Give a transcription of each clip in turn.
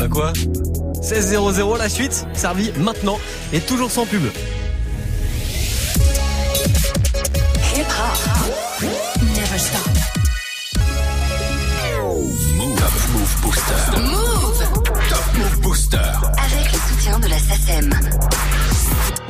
Bah quoi 16-0-0, la suite, servi maintenant et toujours sans pub.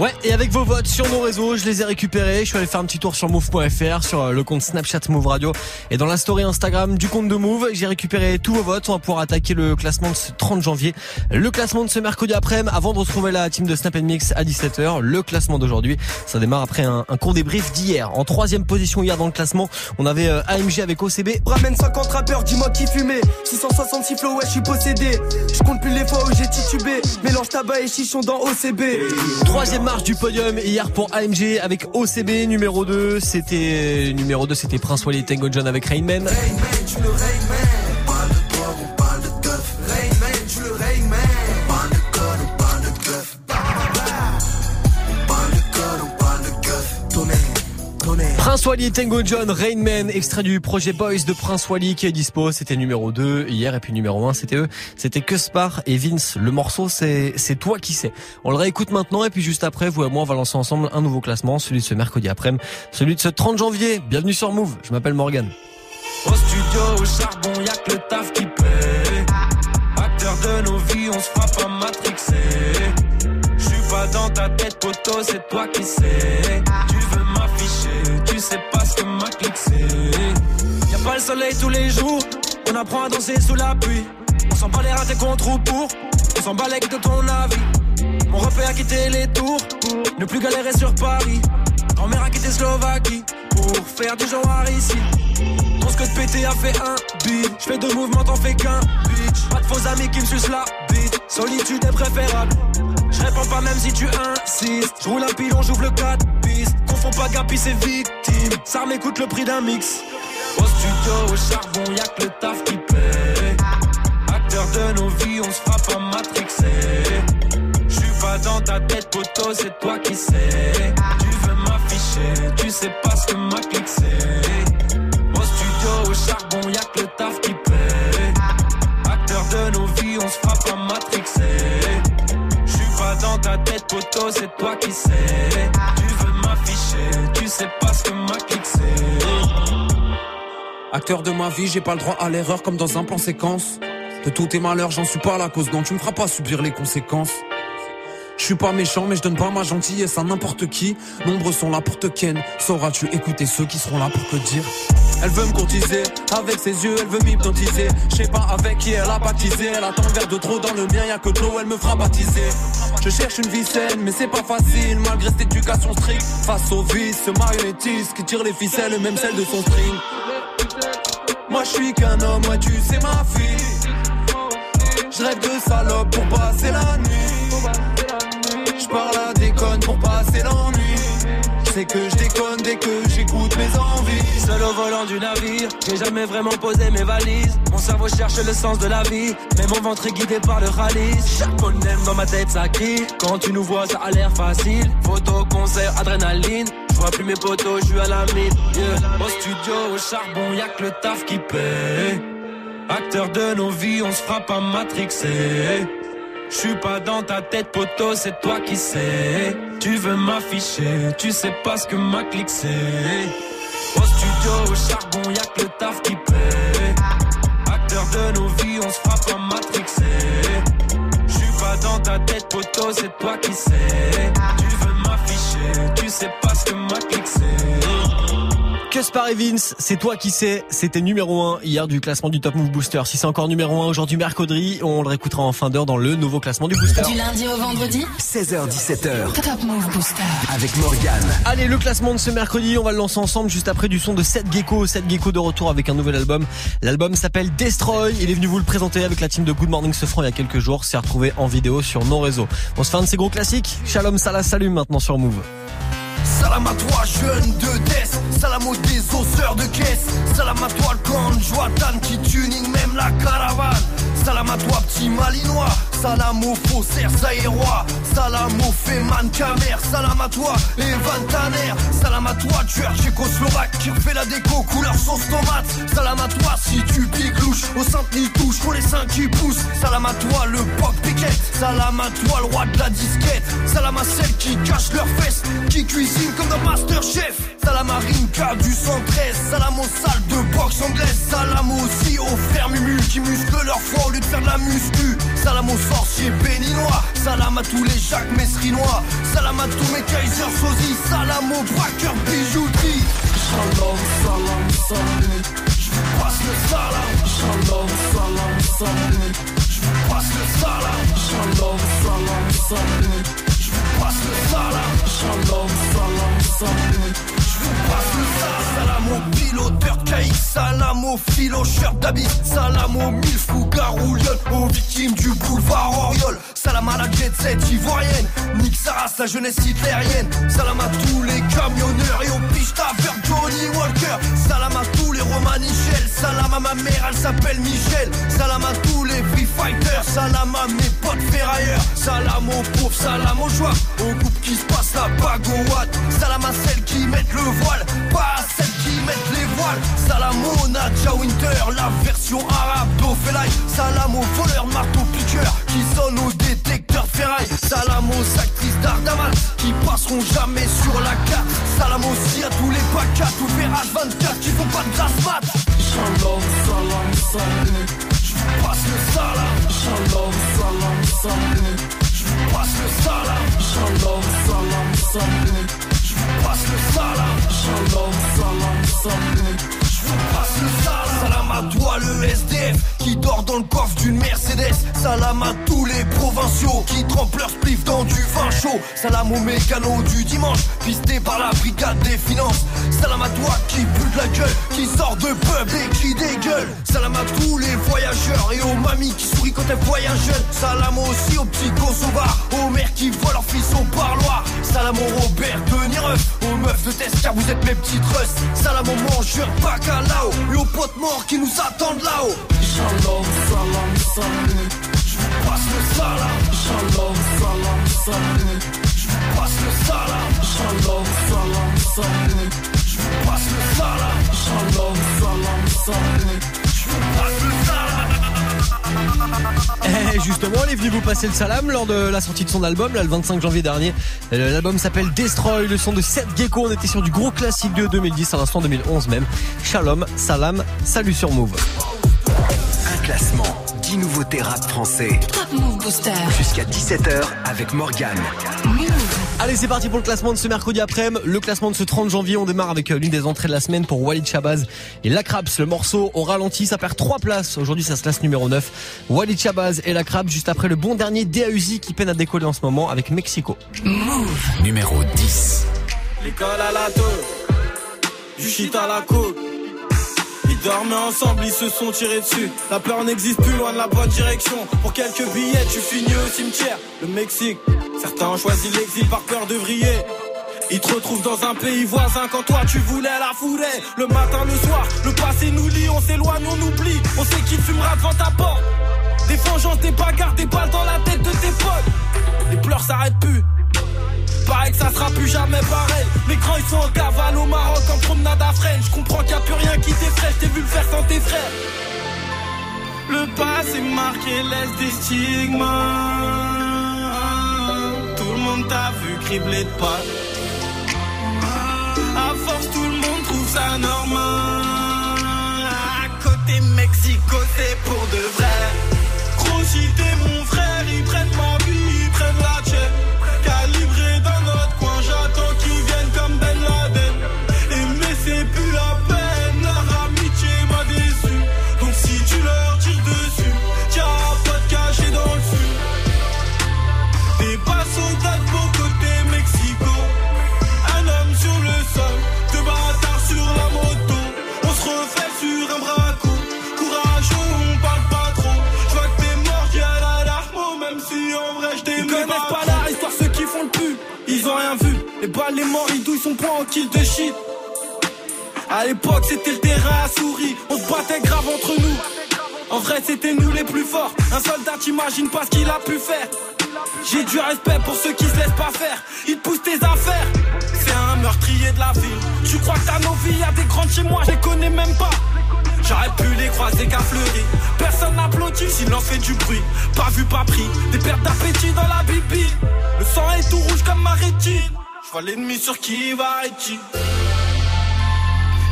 Ouais, et avec vos votes sur nos réseaux, je les ai récupérés. Je suis allé faire un petit tour sur move.fr, sur euh, le compte Snapchat Move Radio et dans la story Instagram du compte de Move. J'ai récupéré tous vos votes. On va pouvoir attaquer le classement de ce 30 janvier. Le classement de ce mercredi après-midi avant de retrouver la team de Snap Mix à 17h. Le classement d'aujourd'hui, ça démarre après un, un court débrief d'hier. En troisième position hier dans le classement, on avait euh, AMG avec OCB. Ramène 50 rappeurs, dis-moi qui fumait 666 flow, ouais, je suis possédé. Je compte plus les fois où j'ai titubé. Mélange tabac et chichon dans OCB. Troisième marche du podium hier pour AMG avec OCB numéro 2. C'était numéro 2, c'était Prince Wally Tango John avec Rainman. tu le Rayman. Prince Wally Tango John Rainman, extrait du projet Boys de Prince Wally qui est dispo. C'était numéro 2 hier et puis numéro 1 c'était eux. C'était Cuspar et Vince. Le morceau c'est c'est toi qui sais. On le réécoute maintenant et puis juste après vous et moi on va lancer ensemble un nouveau classement, celui de ce mercredi après-midi, celui de ce 30 janvier. Bienvenue sur Move. Je m'appelle Morgan. Au studio, au charbon, y'a que le taf qui paie. Acteur de nos vies, on se frappe pas dans ta tête, poteau, c'est toi qui sais. Y'a pas le soleil tous les jours, on apprend à danser sous la pluie. On s'en bat les ratés contre ou pour, on s'en bat les de ton avis. Mon repère a quitté les tours, ne plus galérer sur Paris. Grand-mère a quitté Slovaquie, pour faire du genre ici. Ton que de pété a fait un beat. J'fais deux mouvements, t'en fais qu'un bitch. Pas de faux amis qui me sucent la bite. Solitude est préférable. Je réponds pas même si tu insistes. Je roule un pilon, j'ouvre le 4 pistes. Confonds pas Gapi, c'est victime. Ça m'écoute le prix d'un mix. Au studio, au charbon, y'a que le taf qui paie. Acteur de nos vies, on se frappe à matrixer. J'suis pas dans ta tête, poteau, c'est toi qui sais. Tu veux m'afficher, tu sais pas ce que ma clique c'est. Au studio, au charbon, y'a que le taf qui paie. Acteur de nos vies, on se frappe à matrixer. J'suis pas dans ta tête, poteau, c'est toi qui sais. Tu veux tu sais pas ce que ma clique c'est. Acteur de ma vie, j'ai pas le droit à l'erreur comme dans un plan séquence. De tous tes malheurs, j'en suis pas la cause, donc tu me feras pas subir les conséquences. Je suis pas méchant, mais je donne pas ma gentillesse à n'importe qui. Nombreux sont là pour te ken. Sauras-tu écouter ceux qui seront là pour te dire? Elle veut me courtiser, avec ses yeux, elle veut m'hypnotiser. Je sais pas avec qui elle a baptisé. Elle attend un verre de trop dans le mien, y'a que de l'eau, elle me fera baptiser. Je cherche une vie saine, mais c'est pas facile, malgré cette éducation stricte. Face au vice, ce marionnettiste qui tire les ficelles, même celles de son string. Moi je suis qu'un homme, ouais tu sais ma fille. Je rêve de salope pour passer la nuit. Je parle à déconne pour passer l'ennui. Sais que je déconne dès que j'écoute mes envies. Seul au volant du navire, j'ai jamais vraiment posé mes valises. Mon cerveau cherche le sens de la vie, mais mon ventre est guidé par le rallye. Chaque phonème dans ma tête ça crie. Quand tu nous vois, ça a l'air facile. Photo, concert, adrénaline. Je vois plus mes potos, je suis à la mine. Au studio, au charbon, y'a que le taf qui paie. Acteur de nos vies, on se frappe à matrixer. Je suis pas dans ta tête, poteau, c'est toi qui sais. Tu veux m'afficher, tu sais pas ce que ma clique c'est. Au studio, au charbon, y'a que le taf qui paie. Acteur de nos vies, on se frappe à matrixer. Je suis pas dans ta tête, poteau, c'est toi qui sais. Tu veux m'afficher, tu sais pas ce que ma clique c'est. Cuspar et Vince, c'est toi qui sais, c'était numéro 1 hier du classement du Top Move Booster. Si c'est encore numéro 1 aujourd'hui mercredi, on le réécoutera en fin d'heure dans le nouveau classement du Booster. Du lundi au vendredi, 16h17h. Top Move Booster. Avec Morgan. Allez, le classement de ce mercredi, on va le lancer ensemble juste après du son de Seth Gecko. Seth Gecko de retour avec un nouvel album. L'album s'appelle Destroy. Il est venu vous le présenter avec la team de Good Morning Sofran il y a quelques jours. C'est retrouvé en vidéo sur nos réseaux. On se fait un de ces gros classiques. Shalom Salah Salut maintenant sur Move. Salam à toi, jeune de Death. Salam aux désosseurs de caisse. Salam à toi, le de Joatan qui tuning même la caravane. Salam à toi, petit malinois. Salam aux faussaires zaïrois. Salam aux féman camer. Salam à toi, les Vantaner. Salam à toi, tueur tchécoslovaque qui refait la déco couleur sauce tomate. Salam à toi, si tu piques louche. Au centre ni touche, pour les seins qui poussent. Salam à toi, le pop piquet. Salam à toi, le roi de la disquette. Salam à celles qui cachent leurs fesses, qui cuisinent comme dans Masterchef. Salam à Rinka du 113. Salam aux salles de boxe anglaise. Salam aussi aux frères Mumu qui musclent leur foi au faire de la muscu. Salam aux sorciers béninois. Salam à tous les Jacques Messrinois. Salam à tous mes Kaiser Sozy. Salam aux braqueurs bijouterie. Shalom, salam, salut. Je vous passe le salam. Shalom, salam, salut. Je vous passe le salam. Shalom, salam, salut. Je vous passe le salam. Shalom, salam, salut. Je vous passe le salam. Salam aux piloteurs de KX. Salam aux filocheurs d'habits. Salam aux mille fous la jet set ivoirienne. Nick Saras, la jeunesse hitlérienne. Salam à tous les camionneurs et aux piches tapeurs Johnny Walker. Salam à tous les Romanichel. Salam à ma mère, elle s'appelle Michel. Salam à tous les free fighters. Salam à mes potes ferrailleurs. Salam aux pauvres, salam aux joies. Aux groupes qui se passent la bague au watt. Salam à celles qui mettent le voile. Pas à celles qui mettent les voiles. Salam au Nadja Winter, la version arabe d'Ophelai. Salam aux voleurs marteau piqueurs qui sonnent au détecteur de ferraille. Salam aux actrices d'Ardaman qui passeront jamais sur la carte. Salam aussi à tous les pacas, tous les H24 qui font pas de grasse mat. Salam, salut. Je passe le salam. Shalom, salam, salut. Je passe le salam. Shalom, salam. Je passe le salam. Salam. Passe le salam. À toi le SDF qui dort dans le coffre d'une Mercedes. Salam à tous les provinciaux qui trempent leur spliff dans du vin chaud. Salam aux mécanos du dimanche, pistés par la brigade des finances. Salam à toi qui pue de la gueule, qui sort de pub et qui dégueule. Salam à tous les voyageurs et aux mamies qui sourient quand elles voyagent jeunes. Salam aussi aux petits Kosovars, aux mères qui voient leurs fils au parloir. Salam au Robert de Nireuf, aux meufs de test car vous êtes mes petites russes. Salam aux mangeurs bacalao et aux potes morts qui nous attendent là-haut. Shalom, salam, salut. Je vous passe le salam. Shalom, salam, salut. Je vous passe le salam. Shalom, salam, salut. Je vous passe le salam. Shalom, salam, salut. Salam. Eh, justement, elle est venue vous passer le salam lors de la sortie de son album, là, le 25 janvier dernier. Euh, L'album s'appelle Destroy, le son de 7 Gecko. On était sur du gros classique de 2010, à l'instant 2011 même. Shalom, salam, salut sur Move. Un classement, 10 nouveautés rap français. Top Move Booster. Jusqu'à 17h avec Morgane. Move. Allez, c'est parti pour le classement de ce mercredi après-midi. Le classement de ce 30 janvier, on démarre avec euh, l'une des entrées de la semaine pour Walid Chabaz et La Craps. Le morceau au ralenti, ça perd 3 places. Aujourd'hui, ça se classe numéro 9. Walid Chabaz et La Craps, juste après le bon dernier DAUZI qui peine à décoller en ce moment avec Mexico. Move. Numéro 10. L'école à la tôle, du shit à la côte. Dormaient ensemble, ils se sont tirés dessus. La peur n'existe plus loin de la bonne direction. Pour quelques billets, tu finis au cimetière. Le Mexique, certains ont choisi l'exil par peur de vriller. Ils te retrouvent dans un pays voisin quand toi tu voulais la fourrer. Le matin, le soir, le passé nous lie, on s'éloigne, on oublie. On sait qui fumera devant ta porte. Des vengeances, des bagarres, des balles dans la tête de tes potes. Les pleurs s'arrêtent plus. Pareil que ça sera plus jamais pareil. Les grands ils sont en cavale au Maroc en promenade à Fresnes. Je comprends qu'il n'y a plus rien qui t'effraie, je vu le faire sans tes frères. Le passé marqué laisse des stigmas. Tout le monde t'a vu cribler de pas. À force, tout le monde trouve ça normal. À côté Mexico, c'est pour de vrai. Gros, Les balles, les morts, ils douillent son point en kill de shit. À l'époque, c'était le terrain à souris. On se battait grave entre nous. En vrai, c'était nous les plus forts. Un soldat, t'imagines pas ce qu'il a pu faire. J'ai du respect pour ceux qui se laissent pas faire. Ils poussent tes affaires. C'est un meurtrier de la ville. Tu crois que t'as nos vies, y'a des grandes chez moi, je les connais même pas. J'aurais pu les croiser qu'à Fleury. inutile, silence fait du bruit. Pas vu, pas pris, des pertes d'appétit dans la bibi. Le sang est tout rouge comme ma rétine. Je vois l'ennemi sur qui va être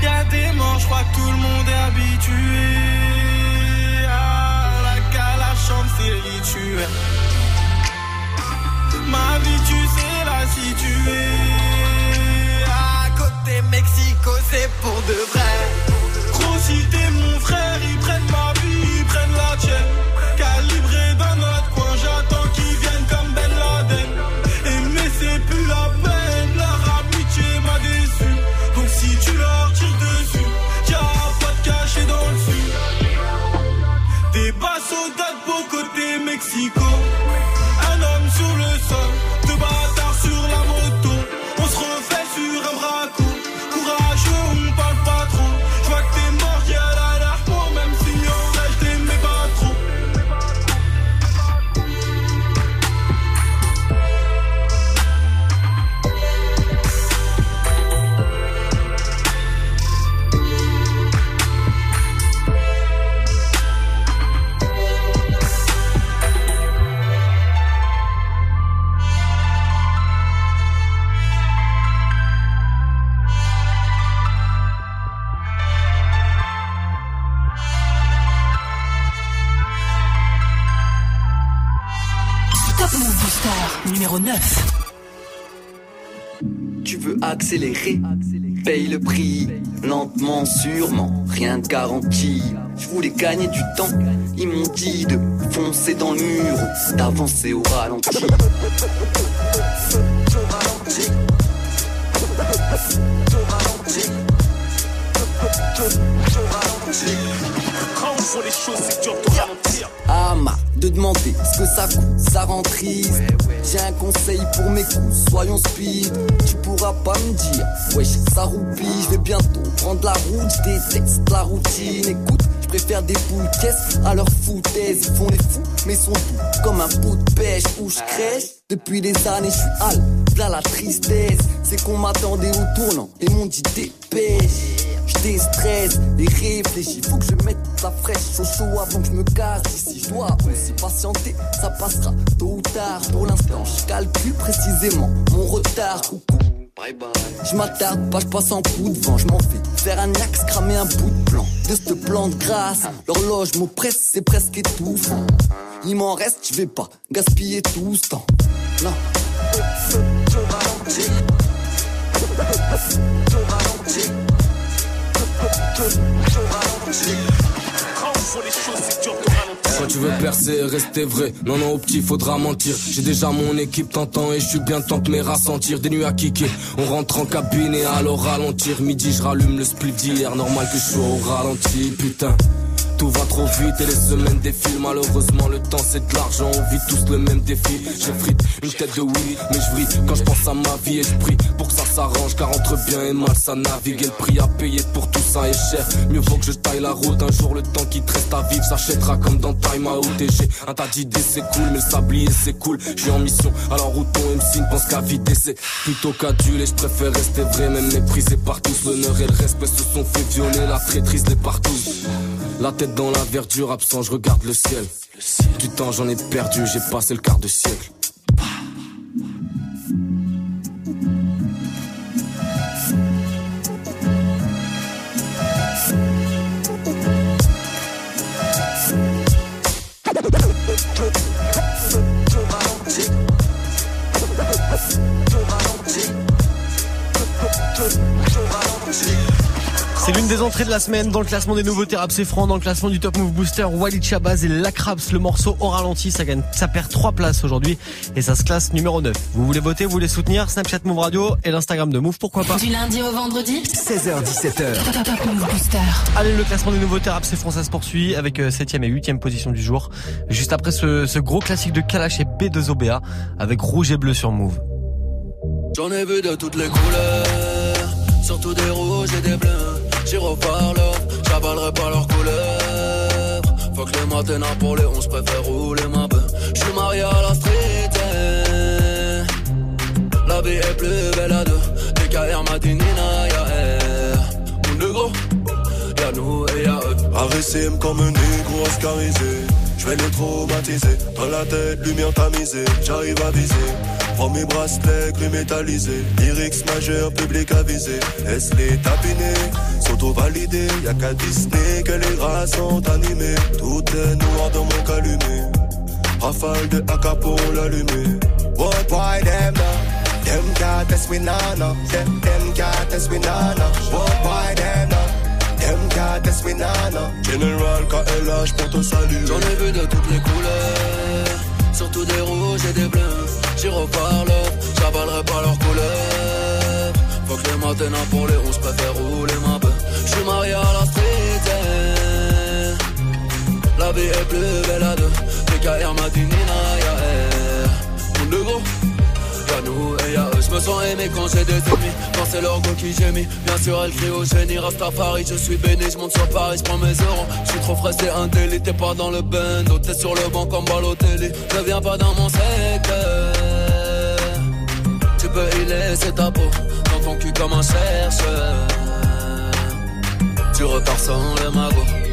Y'a des morts, je crois que tout le monde est habitué. À la calachante, c'est rituel. Ma vie, tu sais la situer. À côté Mexico, c'est pour de vrai. Gros, si mon frère, côté Move Booster numéro 9. Tu veux accélérer, paye le prix, lentement, sûrement, rien de garanti. Je voulais gagner du temps, ils m'ont dit de foncer dans le mur, d'avancer au ralenti. On fait les choses, c'est dur de ralentir. Ah ma, de demander ce que ça coûte, ça rend triste. J'ai un conseil pour mes coups, soyons speed. Tu pourras pas me dire, wesh, ça roupille. Je vais bientôt prendre la route, je déteste la routine. Écoute, je préfère des boules caisses à leur foutaise. Ils font les fous, mais sont doux comme un pot de pêche où je crèche. Depuis des années, je suis hal, là la tristesse. C'est qu'on m'attendait au tournant et m'ont dit dépêche. Je déstresse et réfléchis, faut que je mette la fraîche au chaud avant que je me casse d'ici. Je dois aussi patienter, ça passera tôt ou tard. Pour l'instant, je calcule précisément mon retard. Coucou. Je m'attarde pas, je passe en coup de vent, je m'en fais faire un axe, cramer un bout de plan. De ce plan de grâce, l'horloge m'oppresse, c'est presque étouffant. Il m'en reste, je vais pas gaspiller tout ce temps. Non. Quand tu veux percer rester vrai, non non au petit faudra mentir. J'ai déjà mon équipe t'entends et je suis bien temps de mes rassentir Des nuits à kicker, on rentre en cabine et alors ralentir Midi je rallume le split d'hier, normal que je sois au ralenti Putain tout va trop vite et les semaines défilent. Malheureusement le temps c'est de l'argent. On vit tous le même défi. J'ai frite une tête de oui Mais je vrille quand je pense à ma vie Et je prie pour que ça s'arrange. Car entre bien et mal ça navigue Et le prix à payer pour tout ça est cher. Mieux vaut que je taille la route. Un jour le temps qui te reste à vivre S'achètera comme dans Time Out. Et j'ai un tas d'idées c'est cool Mais le sablier c'est cool. Je suis en mission. Alors où ton MC ne pense qu'à vider C'est plutôt qu'aduler Je préfère rester vrai Même méprisé par tous. L'honneur et le respect se sont fait violer. La traîtrise les partout. La tête dans la verdure, absent, je regarde le ciel. Du temps, j'en ai perdu, j'ai passé le quart de siècle. C'est l'une des entrées de la semaine dans le classement des nouveautés rap c'est franc, dans le classement du Top Move Booster, Walid Chabaz et Lacraps, le morceau au ralenti, ça gagne, ça perd 3 places aujourd'hui et ça se classe numéro 9. Vous voulez voter, vous voulez soutenir Snapchat Move Radio et l'Instagram de Move, pourquoi pas? Du lundi au vendredi? 16h17h. Top, top Move Booster. Allez, le classement des nouveautés rap c'est franc, ça se poursuit avec 7ème et 8ème position du jour. Juste après ce, ce gros classique de Kalash et B2OBA avec Rouge et Bleu sur Move. J'en ai vu de toutes les couleurs, surtout des rouges et des bleus. J'y reparle, j'avalerai pas leurs couleurs. Faut que les matins pour les 11 préfère rouler ma beuh. J'suis marié à la street. eh. La vie est plus belle à deux. DKR Madinina, y'a R. Mon négro, y'a nous et y'a eux. AVCM comme un négro oscarisé. Vais les traumatiser. Dans la tête, lumière tamisée, j'arrive à viser. Prends mes bracelets gris métallisés, lyrics majeurs, public avisé. Laisse-les tapiner, s'auto-valider? Y'a qu'à Disney que les rats sont animés. Tout est noir dans mon calumet. Rafale de AK pour l'allumer. What, why them now? Them can't test we nana. Them, them nana. What, them now? Them can't test we nana. General KLH pour te saluer. J'en ai vu de toutes les couleurs, surtout des rouges et des bleus. J'y reparle, j'avalerai pas leurs couleurs. Faut que les matins pour les rouges préfère rouler ma beuh. J'suis marié à la street, eh. La vie est plus belle à deux. PKR m'a dit Nina, ya eh. Monde de gros. Et y'a eux, je me sens aimé quand j'ai des ennemis. Quand c'est go qui gémit Bien sûr elle crie au génie. Rastafari, je suis béni, je monte sur Paris, je prends mes euros. Je suis trop frais, c'est un délit, t'es pas dans le bando T'es sur le banc comme Balotelli. Ne viens pas dans mon secteur. Tu peux y laisser ta peau Dans ton cul comme un chercheur. Tu repars sans les magots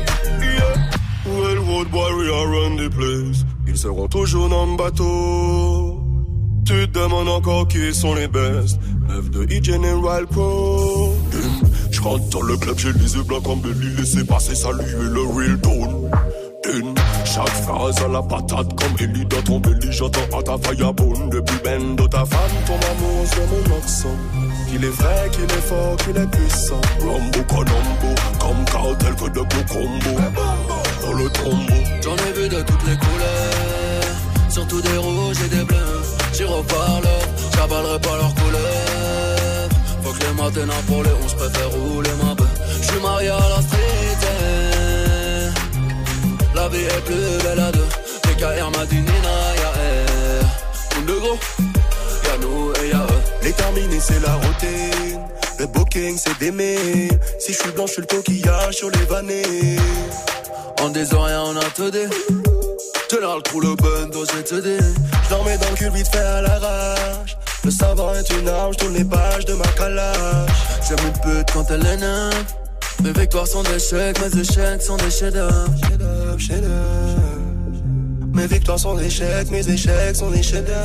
Railroad warrior run the place. Ils seront toujours dans le bateau. Tu demandes encore qui sont les best. Meuf de E-General Pro. Je rentre dans le club, j'ai les yeux blancs comme Belly. Laissez passer, saluer le real tone. Chaque phrase à la patate comme Ellie dans ton belly. J'entends à ta firebone depuis ben de ta femme. Ton amour c'est mon accent. Qu'il est vrai, qu'il est fort, qu'il est puissant. Rambo Colombo, comme cartel que de beaux. Dans le tombeau. J'en ai vu de toutes les couleurs, surtout des rouges et des bleus. J'y reparle, j'avalerai pas leurs couleurs. Faut que les matins pour les 11 préfère rouler ma beuh. J'suis marié à la street, eh. La vie est plus belle à deux. PKR m'a dit Nina, ya eh. Monde de gros, y'a nous et y'a eux. Les terminés, c'est la routine. Le booking, c'est d'aimer. Si je suis blanc, je suis le coquillage sur les vannées. En disant rien, on a tout dit. Général trou le bando, j'ai te dit. Je leur dans le cul vite fait à l'arrache. Le savant est une arme, je les pages de ma calage. J'aime une pute quand elle est neuve. Mes victoires sont des chèques, mes échecs sont des chefs-d'œuvre. Mes victoires sont des échecs, mes échecs sont des chefs-d'œuvre.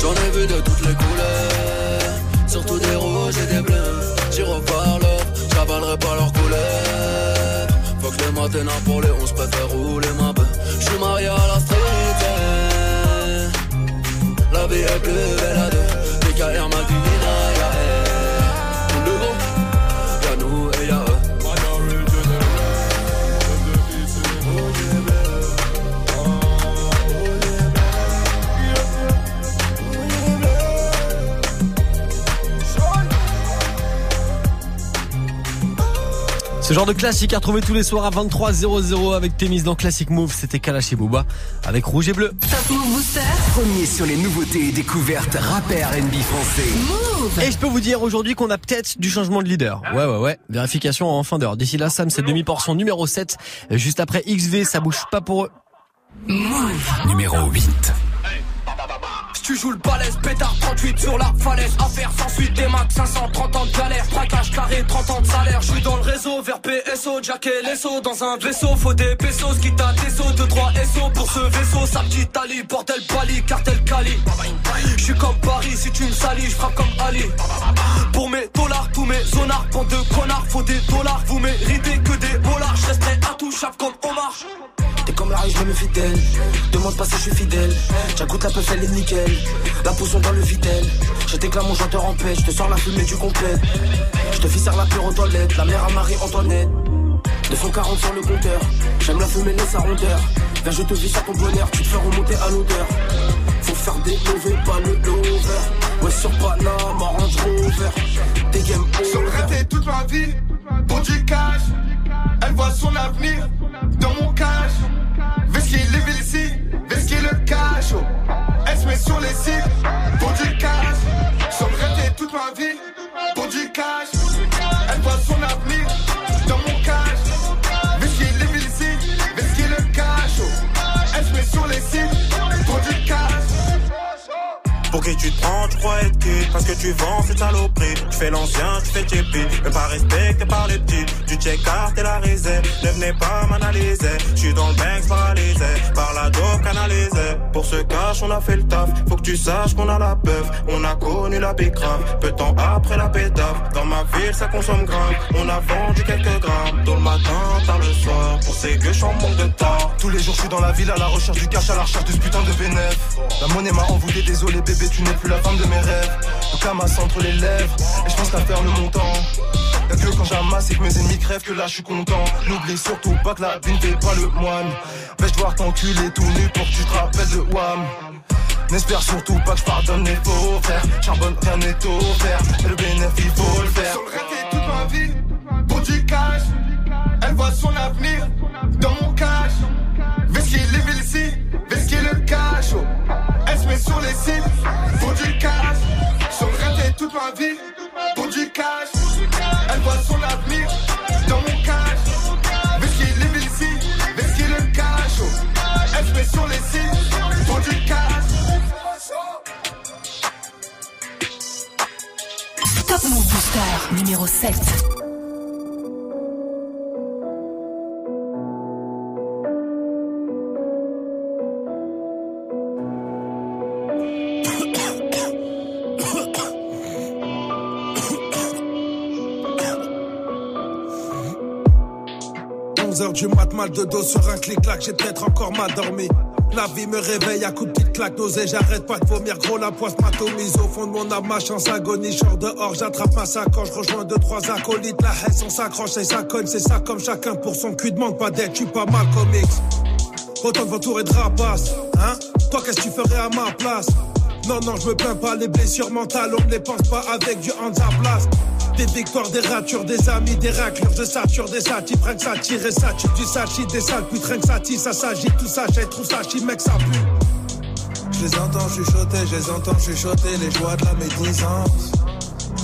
J'en ai vu de toutes les couleurs, surtout des rouges et des bleus. J'y reparle, j'avalerai pas leurs couleurs. Matins pour les 11 préfère rouler ma beuh. J'suis marié à la street. La vie est plus belle à deux. Ce genre de classique à retrouver tous les soirs à 23h00 avec Témis dans Classic Move. C'était Kalash et Booba avec Rouge et Bleu. Top Move Booster. Premier sur les nouveautés et découvertes rap et R&B français. Move. Et je peux vous dire aujourd'hui qu'on a peut-être du changement de leader. Ouais, ouais, ouais. Vérification en fin d'heure. D'ici là, Sam, c'est demi-portion numéro 7. Juste après XV, ça bouge pas pour eux. Numéro 8. Tu joues le balèze, pétard 38 sur la falaise. Affaire sans suite des max 530 ans de galère. Braquage carré 30 ans de salaire. Je suis dans le réseau vers PSO Jack et Lesso. Dans un vaisseau faut des pesos Qui t'a des sauts. De 3 SO Pour ce vaisseau sa petite Ali. Bordel Bali cartel Cali. Je suis comme Paris si tu me salis Je frappe comme Ali. Pour mes dollars tous mes zonards Bande de connards. Faut des dollars Vous méritez que des dollars Je resterai intouchable comme Omar T'es comme la riche, je me fidèle. Demande pas si je suis fidèle. J'agoute la peuf, elle est nickel. La potion dans le videl. Je t'éclame mon chanteur en paix. Je te sors la fumée du complet. Je te fais la pure aux toilettes. La mère à Marie-Antoinette. 240 sur le compteur. J'aime la fumée, laisse sa rondeur. Viens, je te vis à ton bonheur. Tu te fais remonter à l'odeur. Faut faire des lovés, pas le lover. Ouais, sur Panama, Range Rover. Des game Sur le raté toute ma vie, pour du cash. Elle voit son avenir dans mon cash. Vesky live ici, Vesky le cash. oh. Elle se met sur les sites pour du cash. Pour qui tu te prends, tu crois être quitte Parce que tu vends cette saloperie Tu fais l'ancien, tu fais tiépi Même pas respecté par les petits Tu j'écarte la réserve. Ne venez pas m'analyser. J'suis dans le bank paralysé. Par la dope canalisée. Pour ce cash, on a fait le taf. Faut que tu saches qu'on a la peuf. On a connu la grave. Peu de temps après la pétave. Dans ma ville, ça consomme grave. On a vendu quelques grammes. Tôt le matin, tard le soir. Pour ces gueux, j'en manque de temps. Tous les jours, je suis dans la ville à la recherche du cash, à la recherche de ce putain de bénéf. La monnaie m'a envoûté, désolé bébé, tu n'es plus la femme de mes rêves. Le camas entre les lèvres, et je pense qu'à faire le montant. Y'a que quand j'amasse et que mes ennemis crèvent que là je suis content. N'oublie surtout pas que la vie ne fait pas le moine. Vais-je devoir t'enculer tout nu pour que tu te rappelles de Wam. N'espère surtout pas que je pardonne les faux frères. Charbonne, rien n'est offert. Et le bénéfice, faut le faire. Sur le toute ma vie, pour du cash. Elle voit son avenir dans mon cash. Vesky live ici, Vesky le cash. Met sur les sites pour du cash. Sur le toute ma vie, pour du cash. Elle voit son avenir dans mon cash. Vesky live ici, Vesky le cash. Oh. Elle sur les sites pour du cash. Top Move Booster numéro 7. 11h du mat, mal de dos sur un clic-clac, j'ai peut-être encore mal dormi. La vie me réveille à coups de petites claques nausées, j'arrête pas de vomir. Gros, la poisse m'atomise au fond de mon âme, ma chance agonie, genre dehors, j'attrape ma sacoche, je rejoins deux, trois acolytes, la haine on s'accroche et ça cogne, c'est ça comme chacun pour son cul, demande pas d'aide, tu pas mal comics. Autant de vautours et de rapaces, hein. Toi qu'est-ce que tu ferais à ma place? Non, non, je me plains pas, les blessures mentales, on ne les pense pas avec du place des victoires, des ratures, des amis, des raclures, de sature, des satis, rien que ça tire ça tue du sachit, des sales putes, rien que ça ça s'agit, tout ça, j'ai trop ça mec, ça pue. Je les entends chuchoter, je les entends chuchoter, les joies de la médisance.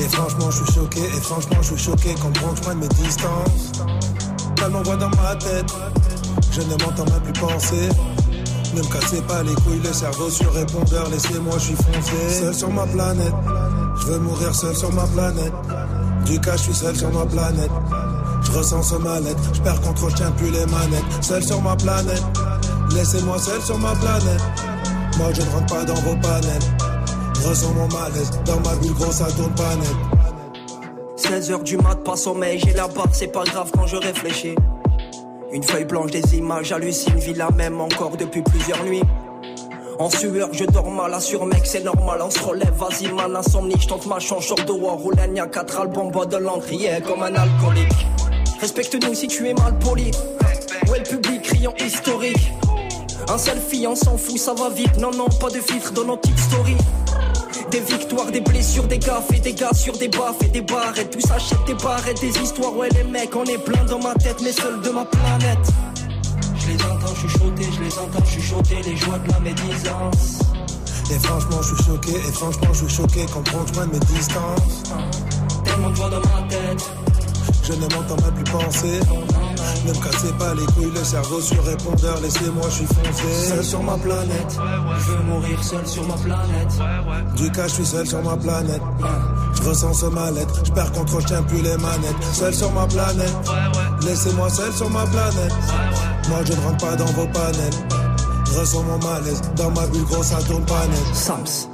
Et franchement, je suis choqué, et franchement, je suis choqué qu'on bronche moins de mes distances. Tellement voix dans ma tête, je ne m'entends même plus penser. Ne me cassez pas les couilles, le cerveau sur répondeur, laissez-moi, je suis foncé. Seul sur ma planète, je veux mourir seul sur ma planète. Du cas, je suis seul sur ma planète. Je ressens ce mal-être, je perds contrôle, je tiens plus les manettes. Seul sur ma planète, laissez-moi seul sur ma planète. Moi je ne rentre pas dans vos panels. Je ressens mon malaise, dans ma bulle grosse ça tourne pas net. 16h du mat, pas sommeil, j'ai la barre, c'est pas grave quand je réfléchis. Une feuille blanche, des images, j'hallucine, vis la même encore depuis plusieurs nuits. En sueur, je dors mal, sur mec, c'est normal, on se relève, vas-y man, insomnie, je tente ma chance, short de war, un quatre albums, bois de l'encre, comme un alcoolique. Respecte-nous si tu es mal poli. Ouais, le public, criant historique. Un selfie, on s'en fout, ça va vite. Non, non, pas de filtre dans notre petite story. Des victoires, des blessures, des gaffes et des gars sur des baffes et des barres. Et tout s'achète des barrettes, des histoires. Ouais, les mecs, on est plein dans ma tête, mais seul de ma planète. Chuchoter, je les entends chuchoter, les joies de la médisance. Et franchement, je suis choqué, et franchement, je suis choqué qu'on prend loin de mes distances. Tellement de voix dans ma tête. Je ne m'entends même plus penser. Ne me cassez pas les couilles, le cerveau sur répondeur, laissez-moi, je suis foncé. Seul sur ma planète, je veux mourir seul sur ma planète. Du cas, je suis seul sur ma planète. Je ressens ce mal-être, je perds contrôle, je tiens plus les manettes. Seul sur ma planète, laissez-moi seul sur ma planète. Moi, je ne rentre pas dans vos panels. Je ressens mon malaise, dans ma bulle grosse, ça tourne pas net. Sams,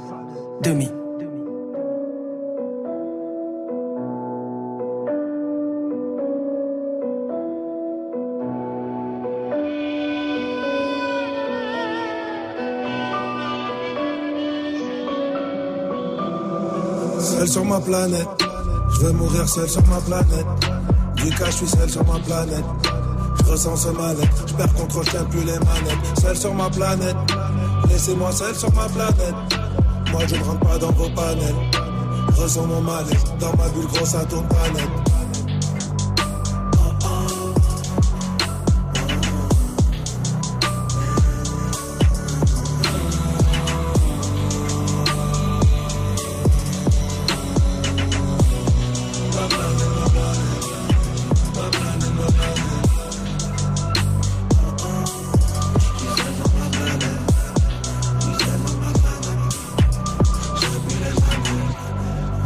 demi. sur ma planète. Je veux mourir seul sur ma planète. Du cas, je suis seul sur ma planète. Ressens ce mal-être. Je perds contrôle, je plus les manettes. Seul sur ma planète. Laissez-moi seul sur ma planète. Moi, je ne rentre pas dans vos panels. Ressens mon mal-être. Dans ma bulle grosse, ça tourne pas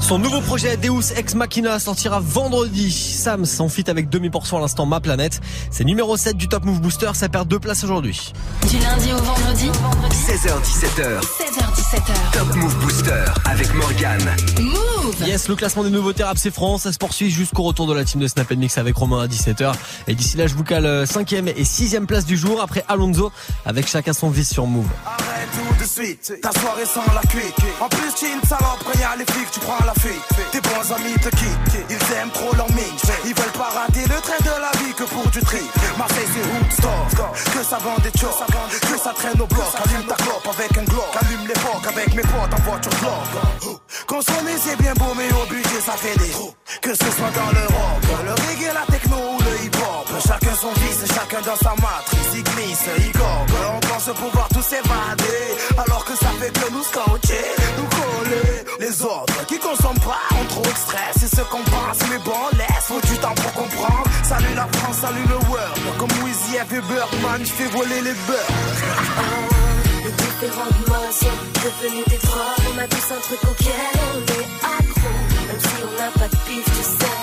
Son nouveau projet Deus Ex Machina sortira vendredi. Sam s'en fit avec demi-portion à l'instant Ma Planète. C'est numéro 7 du Top Move Booster, ça perd deux places aujourd'hui. Du lundi au vendredi 16h17h. 16h17h. Top Move Booster avec Morgan. Move Yes, le classement des nouveautés rap c'est France, ça se poursuit jusqu'au retour de la team de Snap Mix avec Romain à 17h. Et d'ici là, je vous cale 5ème et 6ème place du jour après Alonso avec chacun son vice sur Move. Tout de suite, ta soirée sans la cuite. En plus, tu une salope, y'a les flics, tu prends la fuite. Tes bons amis te quittent, ils aiment trop leur mix. Ils veulent pas rater le train de la vie que pour du tri. Marseille, c'est Woodstock, que ça vend des chocs, que ça traîne au bloc. Allume ta clope avec un glock, allume l'époque avec mes potes en voiture bloc. Consommer, c'est bien beau, mais au budget, ça fait des. Que ce soit dans le le reggae, la techno ou le hip-hop. Chacun son vice, chacun dans sa matrice. Il glisse, il gobe. On pense pouvoir tous s'évader. Alors que ça fait que nous scotcher, nous coller. Les autres qui consomment pas ont trop de stress. C'est ce qu'on pense, mais bon, laisse. Faut du temps pour comprendre. Salut la France, salut le world. Comme Wheezy et Birdman, je fais voler les beurs. Les différentes modes sont devenues des drogues. On a tous un truc auquel on est accro. Même si on n'a pas de pif, tu sais.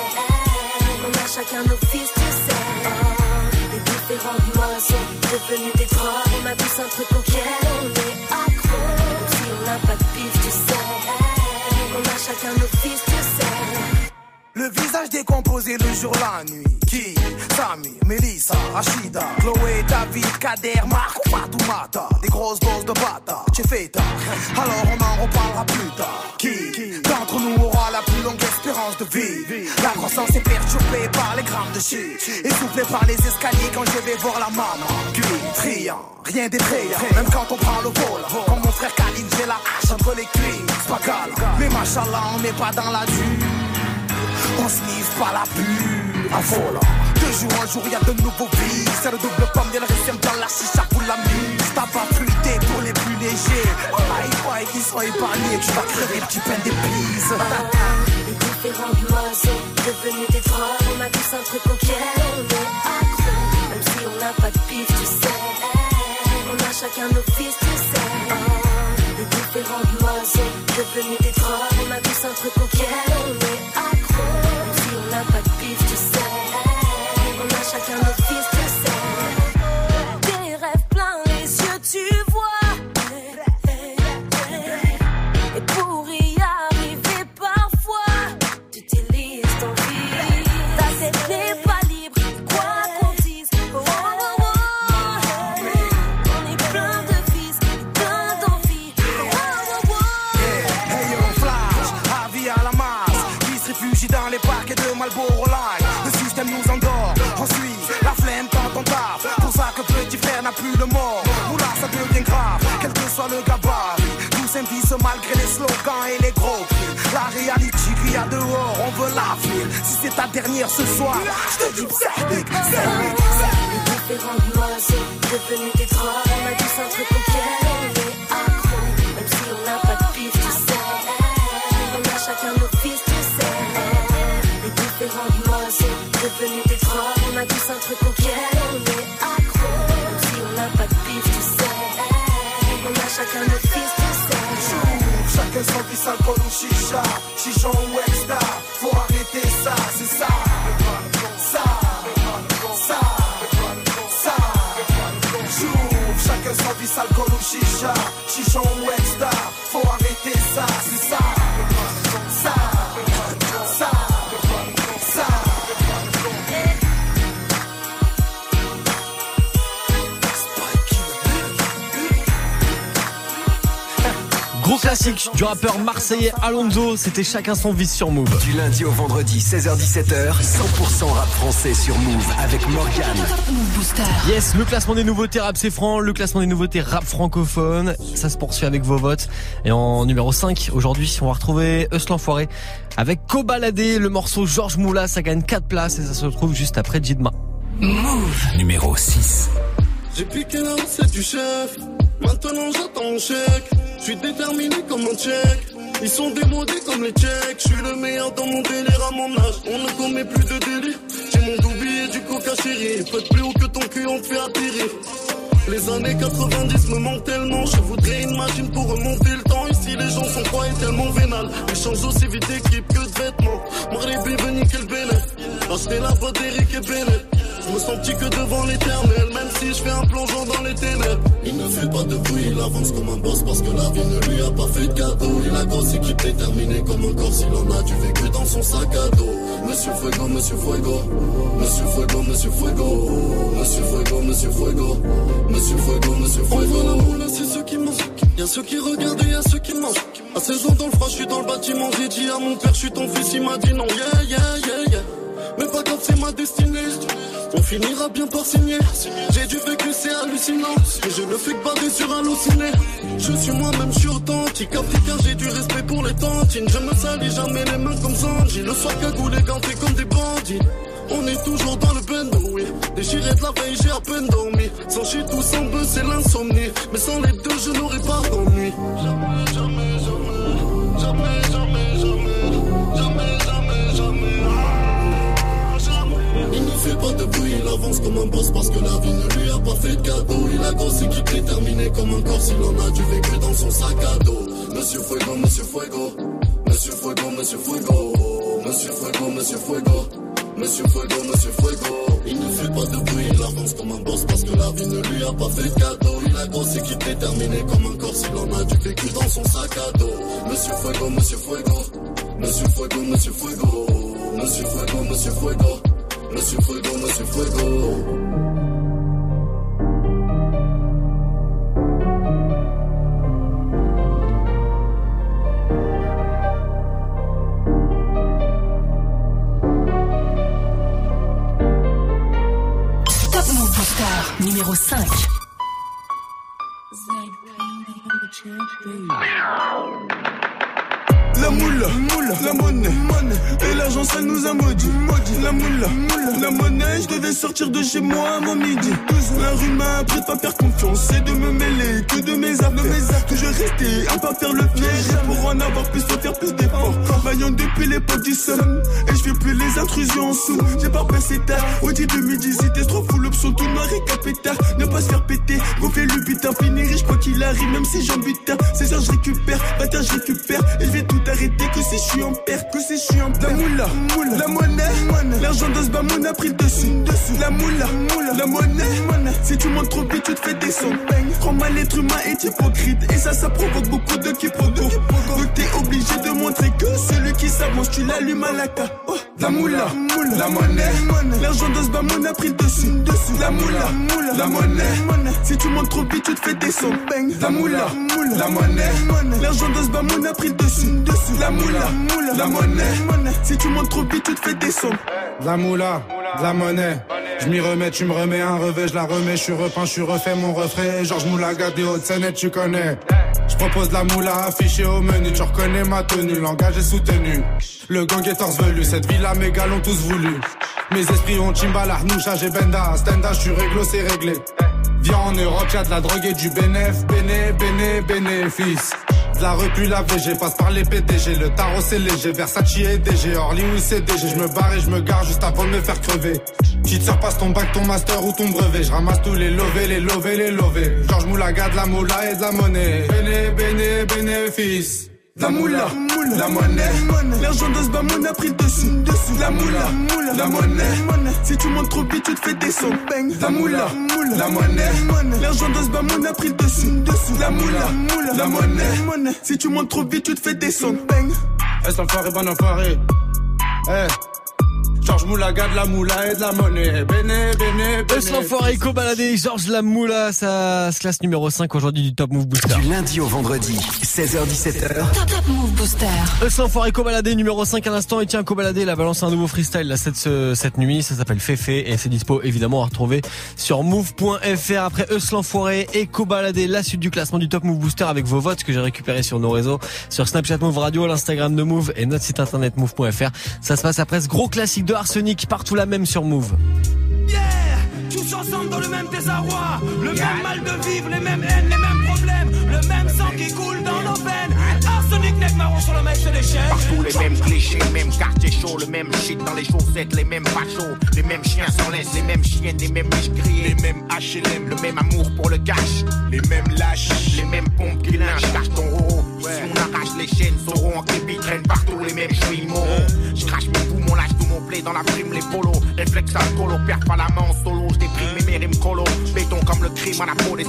On a chacun nos fils, tu sais. Les différentes modes sont devenues des drogues. On a tous un truc auquel on est accro. Si on n'a pas Le visage décomposé le jour, la nuit. Qui? Samy, Melissa, Rachida, Chloé, David, Kader, Marc, Fatoumata. Des grosses doses de bata, tu fais. Alors on en reparlera plus tard. Qui? D'entre nous aura la plus longue espérance de vie La croissance est perturbée par les grammes de shit. Essoufflé par les escaliers quand je vais voir la maman. Puis, triant, rien d'effrayant. Même quand on prend le vol. Comme mon frère Khalid, j'ai la hache entre les cuisses. Pas calme. Mais machallah, on n'est pas dans la dure. On sniffe pas la pure, à folle. De jour en jour, y'a de nouveaux vies. C'est le double pomme, y'a le reste dans la chicha pour la mise. T'as pas fruité pour les plus légers. Aïe, aïe, ils sont épargnés. Tu vas crever, petit pain d'épices. Les différentes modes sont devenues des drogues. On a tous un truc auquel on est accro. Même si on n'a pas de pif, tu sais. On a chacun nos fils, tu sais. Les différentes modes sont devenues des drogues. On a tous un truc auquel on est accro. Si on n'a pas de pif, tu sais. On a chacun nos fils, plus le mot. Oula, ça devient grave, quel que soit le gabarit. Tous s'invissent malgré les slogans et les gros cris. La réalité y a dehors, on veut la ville. Si c'est ta dernière ce soir, je te dis Les différentes modes sont devenues des drogues. On a tous un truc auquel on est accro. Même si on n'a pas de pif, tu sais. On a chacun nos fils, tu sais. Les différentes modes sont devenues des. On a tous un truc chacun nos fils, sais. Chacun son vice, alcool ou chicha, chichon ou extra. Faut arrêter ça, c'est ça. Ça, ça, ça. Chacun son vice, alcool ou chicha, chichon ou extra. Faut classique du rappeur marseillais Alonso, c'était chacun son vice sur Move. Du lundi au vendredi, 16h17h, 100% rap français sur Move avec Morgan. Yes, le classement des nouveautés rap c'est franc, le classement des nouveautés rap francophone, ça se poursuit avec vos votes. Et en numéro 5, aujourd'hui, on va retrouver Eus l'enfoiré avec Cobaladé, le morceau Georges Moula, ça gagne 4 places et ça se retrouve juste après Jidma. Move numéro 6. J'ai piqué la recette du chef. Maintenant j'attends mon chèque. Je suis déterminé comme un tchèque. Ils sont démodés comme les tchèques. Je suis le meilleur dans mon délire à mon âge. On ne commet plus de délits. J'ai mon doubi et du coca chéri. Faites plus haut que ton cul, on te fait atterrir. Les années 90 me manquent tellement. Je voudrais une machine pour remonter le temps. Ici les gens sont croyés tellement vénal. Ils changent aussi vite d'équipe que de vêtements. Marley veut niquer le bénéf. Acheter la voix d'Eric et Bennett. Je me sens petit que devant l'éternel, même si je fais un plongeon dans les ténèbres. Il ne fait pas de bruit, il avance comme un boss parce que la vie ne lui a pas fait de cadeau. Il a grosse équipe déterminée comme un corps s'il en a du vécu dans son sac à dos. Monsieur Fuego, Monsieur Fuego, Monsieur Fuego, Monsieur Fuego, Monsieur Fuego, Monsieur Fuego, Monsieur Fuego, Monsieur Fuego. On la moule, c'est ceux qui mangent. Y'a ceux qui regardent et y'a ceux qui mangent. À 16 ans dans le froid, je suis dans le bâtiment. J'ai dit à mon père, je suis ton fils, il m'a dit non. Yeah, yeah, yeah, yeah. Mais pas grave, c'est ma destinée. On finira bien par signer. J'ai du vécu, c'est hallucinant. Et je ne fais que bader sur halluciné. Je suis moi-même, je suis authentique. Africain, j'ai du respect pour les tantines. Je me salis jamais les mains comme Zanji. Le soir, cagoulé, ganté comme des bandits. On est toujours dans le bendo, oui. Déchiré de la veille, j'ai à peine dormi. Sans chier tout sans bœuf, c'est l'insomnie. Mais sans les deux, je n'aurais pas d'ennui. Jamais, jamais. Jamais, jamais, jamais. Jamais, jamais, fait pas de bruit, il avance comme un boss parce que la vie ne lui a pas fait de cadeau. Il a grosse équipe déterminée comme un corps. S'il en a du vécu dans son sac à dos. Monsieur Fuego, Monsieur Fuego, Monsieur Fuego, Monsieur Fuego, Monsieur Fuego, Monsieur Fuego. Monsieur Fuego, Monsieur Fuego. Il ne fait pas de bruit, il avance comme un boss Parce que la vie ne lui a pas fait de cadeau. Il a grosse équipe déterminée comme un corps. S'il en a du vécu dans son sac à dos. Monsieur Fuego, Monsieur Fuego. Monsieur Fuego, Monsieur Fuego. Monsieur Fuego, Monsieur Fuego Monsieur Fuego, Monsieur Fuego Top Move Booster numéro 5. La moula, la monnaie, et l'argent ça nous a maudit. Sortir de chez moi à mon midi. Rue m'a appris de pas faire confiance et de me mêler que de mes affaires. Toujours rester à pas faire le piège. Et pour en avoir plus, faut faire plus d'efforts. Vaillant depuis l'époque du seum, et je fais plus les intrusions en sous. J'ai pas passé tard, au 10 2018, trop fou l'option tout noir et capétard. Ne pas se faire péter, gonfler le butin, finir riche quoi qu'il arrive, même si j'en butin. C'est ça, je récupère, bâtard, je récupère, et je vais tout arrêter que si je suis en perte, que si je suis en perte. La moula, la monnaie, l'argent de ce bamoun a pris le dessus. La moula, la monnaie, si tu montes trop vite, tu te fais descendre. Prends mal l'être humain est hypocrite, et ça, ça provoque beaucoup de quiproquos. Donc t'es obligé de montrer que celui qui s'avance, tu l'allumes à la ca. Oh, la moula, la monnaie, l'argent de ce bamoun a pris le dessus. La moula, la monnaie, si tu montes trop vite, tu te fais descendre. La moula, la monnaie, l'argent de ce bamoun a pris le dessus. La moula, la monnaie, si tu montes trop vite, tu te fais descendre. La moula, de la monnaie. Je m'y remets, tu me remets un revêt, je la remets, je suis repeint, je suis refait mon refrain. Georges Moulaga des Hautes-Seine, tu connais. Je propose la moula affichée au menu, tu reconnais ma tenue, langage est soutenu. Le gang est torse velu, cette villa mes gars l'ont tous voulu. Mes esprits ont Chimbala, Noucha, j'ai Benda, Stenda, je suis réglo, c'est réglé. Viens en Europe, y'a de la drogue et du bénéf, béné, béné, bénéfice. De la rue puis la VG, passe par les PDG, le tarot c'est léger, Versace et DG, Orly oui c'est DG, je me barre et je me gare juste avant de me faire crever. Petite sœur passe ton bac, ton master ou ton brevet, je ramasse tous les lovés, les lovés, les lovés. Georges Moulaga, de la moula et de la monnaie. Béné, béné, bénéfice. La moula, la monnaie, l'argent de ce a pris le dessus. La moula, la monnaie, si tu montes trop vite, tu te fais descendre. La moula, la monnaie, l'argent de ce a pris le dessus. La moula, la monnaie, si tu montes trop vite, tu te fais descendre. Est-ce enfoiré, bon enfoiré? Eh. Georges Moulaga de la moula et de la monnaie. Béné, béné, béné. Baladé, Georges Lamoula, ça se classe numéro 5 aujourd'hui du Top Move Booster. Du lundi au vendredi, 16h17h. Top, top Move Booster. Eus l'enfoiré Eco Baladé numéro 5 à l'instant. Et tiens, Eco Baladé, il a balancé un nouveau freestyle là, cette, ce- cette nuit. Ça s'appelle Féfé et c'est dispo évidemment à retrouver sur move.fr. Après Eus l'enfoiré, Eco Baladé, la suite du classement du Top Move Booster avec vos votes que j'ai récupérés sur nos réseaux, sur Snapchat Move Radio, l'Instagram de Move et notre site internet move.fr. Ça se passe après ce gros classique de Arsenic, partout la même sur Move. Yeah Tous ensemble dans le même désarroi Le même mal de vivre, les mêmes haines, les mêmes problèmes Le même sang qui coule dans nos veines Arsenic Neck marron sur le mec, chaînes. Partout les mêmes clichés, mêmes quartiers chauds, le même shit dans les chaussettes, les mêmes fachos, les mêmes chiens sans laisse, les mêmes chiennes, les mêmes biches les mêmes HLM, le même amour pour le cash, les mêmes lâches, les mêmes pompes qui lynchent, cache ton roro. Si on arrache les chaînes, sauront en képi partout les mêmes chouilles moraux. Je crache mes poumons, lâche tout mon play dans la prime, les polos, réflexe alcoolo, perds pas la main en solo, je déprime mes rimes colo, béton comme le crime à la peau des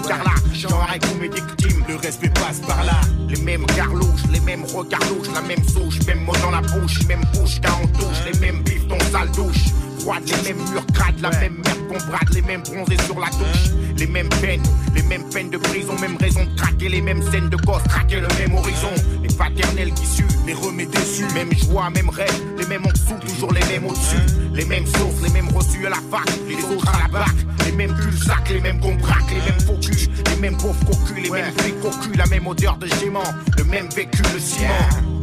j'en arrête tous mes victimes, le respect passe par là, les mêmes garlouches, les mêmes regards louches, la même souche, même mot dans la bouche, même bouche quand on touche, les mêmes bifs, ton sale douche. Froide, les mêmes murs crades, la même merde qu'on brade, les mêmes bronzés sur la touche, les mêmes peines, les mêmes peines de prison, même raison de craquer, les mêmes scènes de gosses, traquer le même horizon, les paternels qui suent, les remets déçus, même joie, même rêve, les mêmes en dessous, toujours les mêmes au-dessus, les mêmes sources, les mêmes reçus à la fac, les autres à la bac, les mêmes cul-sac, les mêmes qu'on braque, les mêmes faux culs, les mêmes pauvres cocus, les mêmes flics cocus, la même odeur de gément, le même vécu, le ciment.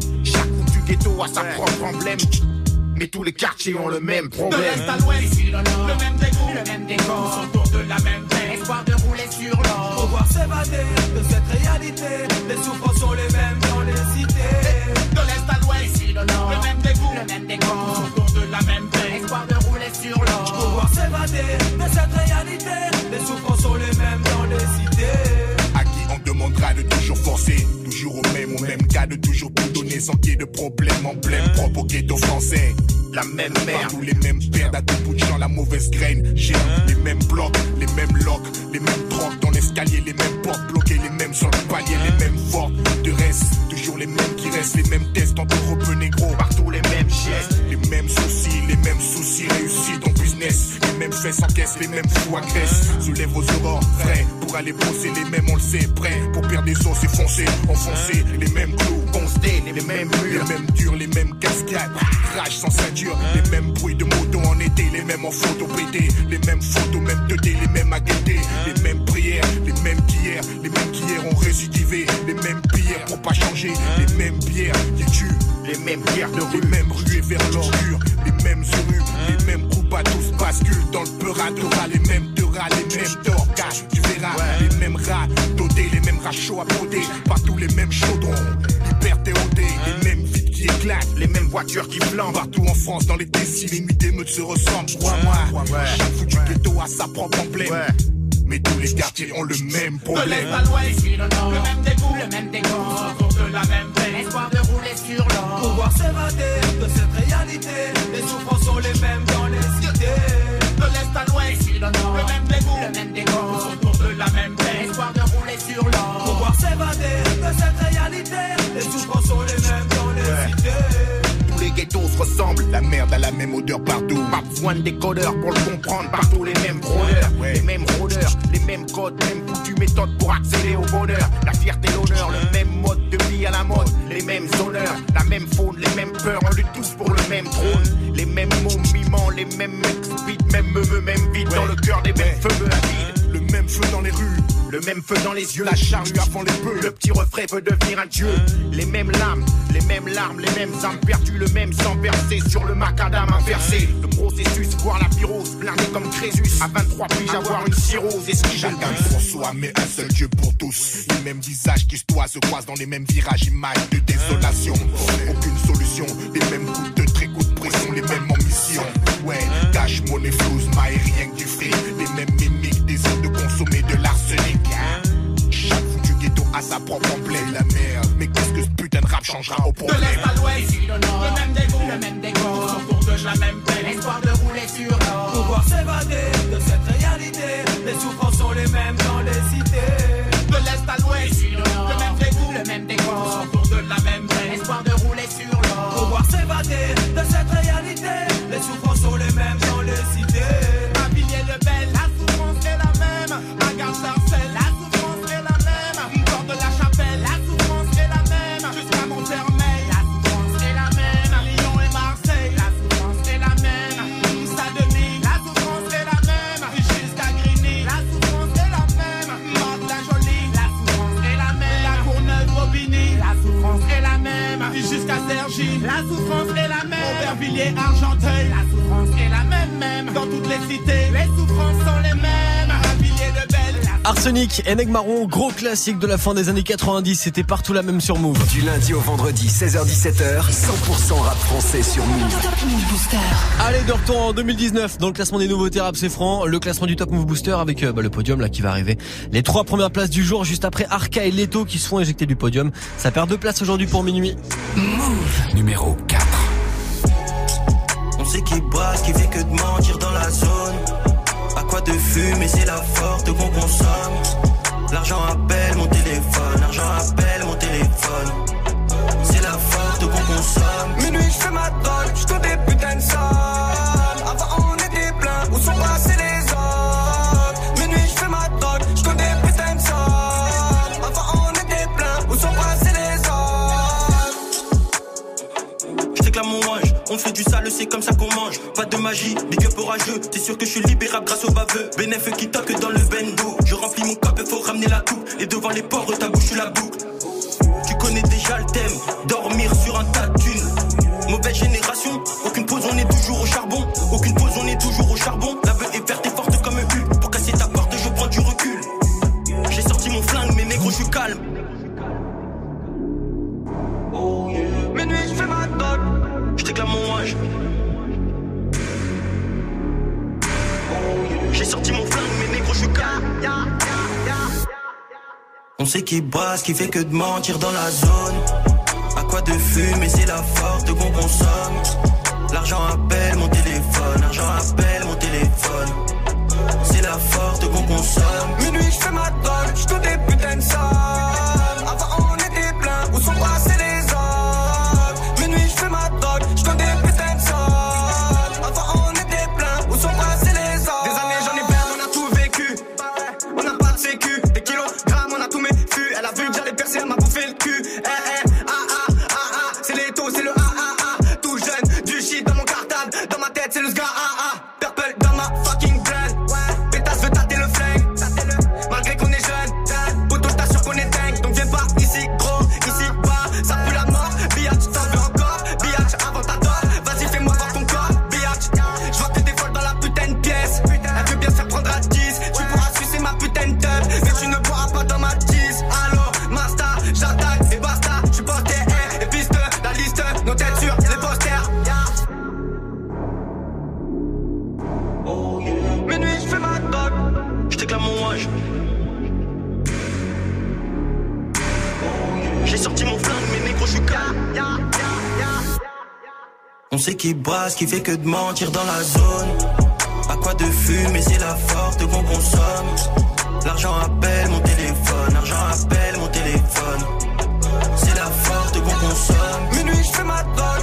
Ghetto a sa propre emblème. Mais tous les quartiers ont le même De problème. l'est à l'ouest, le même dégoût, le même décor, autour de la même peine, espoir de rouler sur l'or. Pouvoir s'évader de cette réalité, les souffrances sont les mêmes dans les cités. De l'est à l'ouest, le même dégoût, le même décor, autour de la même peine, espoir de rouler sur l'or. Pouvoir s'évader de cette réalité, les souffrances sont les mêmes dans les cités. Toujours forcer, toujours au même, au même cas, de toujours tout sans qu'il y ait de problème, emblème propre au ghetto français. La même merde, tous les mêmes pertes à tout bout de champ, la mauvaise graine. J'ai les mêmes blocs, les mêmes locks, les mêmes trocs dans l'escalier, les mêmes portes bloquées, les mêmes sur le palier, les mêmes fortes. De reste, toujours les mêmes qui restent, les mêmes tests en peu négro, partout les mêmes gestes, les mêmes soucis, les mêmes soucis réussis dans les mêmes faits sans caisse, les mêmes fous agressent. Soulève aux aurores, frais, pour aller bosser, les mêmes on le sait, prêts pour perdre des os et foncer, enfoncer, les mêmes clous, constés, les mêmes murs, les mêmes durs, les mêmes cascades, rage sans ceinture, les mêmes bruits de moto en été, les mêmes en photo pété, les mêmes photos, même 2D, les mêmes à guetter, les mêmes prières, les mêmes qu'hier, les mêmes qu'hier ont récidivé, les mêmes prières pour pas changer, les mêmes bières qui tuent, les mêmes pierres de rue, les mêmes ruées vers l'ordure, les mêmes rues, les mêmes tous basculent dans le peur les mêmes rats, les mêmes torgas, tu verras, les mêmes rats dodés, les mêmes rats chauds à broder, partout les mêmes chaudrons, hyper théodés, les mêmes vides qui éclatent, les mêmes voitures qui flambent, partout en France, dans les déciles, les nuits d'émeutes se ressemblent, crois-moi, chaque foutu ghetto a sa propre emblème. Mais tous les quartiers ont le même De problème. l'est à l'ouest, le même dégoût, le même décor, de la même peine, espoir de rouler sur l'or. Pouvoir s'évader de cette réalité, les souffrances sont les mêmes dans les cités. De l'est à l'ouest, le même dégoût, le même décor, de la même peine, espoir de rouler sur l'or. Pouvoir s'évader de cette réalité, les souffrances sont les mêmes dans les cités. Ghettos se ressemblent, la merde a la même odeur partout. Pas besoin de décodeurs pour le comprendre, partout les mêmes rôdeurs, les mêmes rôdeurs, les mêmes codes, même foutues méthodes pour accéder au bonheur. La fierté, l'honneur, le même mode de vie à la mode, les mêmes honneurs, la même faune, les mêmes peurs, on lutte tous pour le même trône. Les mêmes mots mimants, les mêmes mecs même meufs, même vide. Dans le cœur des mêmes feux avides. Le même feu dans les rues, le même feu dans les yeux, la charge avant les bœufs. Le petit refrain peut devenir un dieu. Les mêmes lames, les mêmes larmes, les mêmes âmes perdues, le même sang versé sur le macadam inversé. Le processus, voir la pyrose, blindé comme Crésus. À 23 piges, avoir une cirrhose, qu'il Chacun pour soi, mais un seul Dieu pour tous. Les mêmes visages qui se toisent se croisent dans les mêmes virages, images de désolation. Aucune solution, les mêmes coups de coups de pression, les mêmes ambitions. Ouais, cash, monnaie, flouze, maille, rien que du fric. Changera au De à l'ouest, Arsenic, Eneg Marron, gros classique de la fin des années 90, c'était partout la même sur Move. Du lundi au vendredi, 16h17h, 100% rap français sur Move. Allez, de retour en 2019 dans le classement des nouveautés rap c'est franc, le classement du Top Move Booster avec euh, bah, le podium là qui va arriver. Les trois premières places du jour juste après Arca et Leto qui se font éjecter du podium. Ça perd deux places aujourd'hui pour minuit. Move numéro 4. On sait qui brasse, qui fait que de mentir dans la zone. De fumer, c'est la forte qu'on consomme. L'argent appelle mon téléphone, l'argent appelle mon téléphone. C'est la forte qu'on consomme. Minuit, je fais ma drogue, je on fait du sale, c'est comme ça qu'on mange. Pas de magie, big up orageux. T'es sûr que je suis libérable grâce au baveux. Bénéf qui toque dans le bendo. Je remplis mon cap, faut ramener la coupe. Et devant les porcs, ta bouche, la boucle. Tu connais déjà le thème, dormir sur un tas de. Mauvaise génération, aucune pause, On sait qui brasse, qui fait que de mentir dans la zone. À quoi de fumer, c'est la forte qu'on consomme. L'argent appelle mon téléphone, l'argent appelle mon téléphone. C'est la forte qu'on consomme. Minuit, je fais ma drogue, je des putains On sait qui brasse, qui fait que de mentir dans la zone. À quoi de fumer, c'est la forte qu'on consomme. L'argent appelle mon téléphone, l'argent appelle mon téléphone. C'est la forte qu'on consomme. Minuit, je fais ma drogue,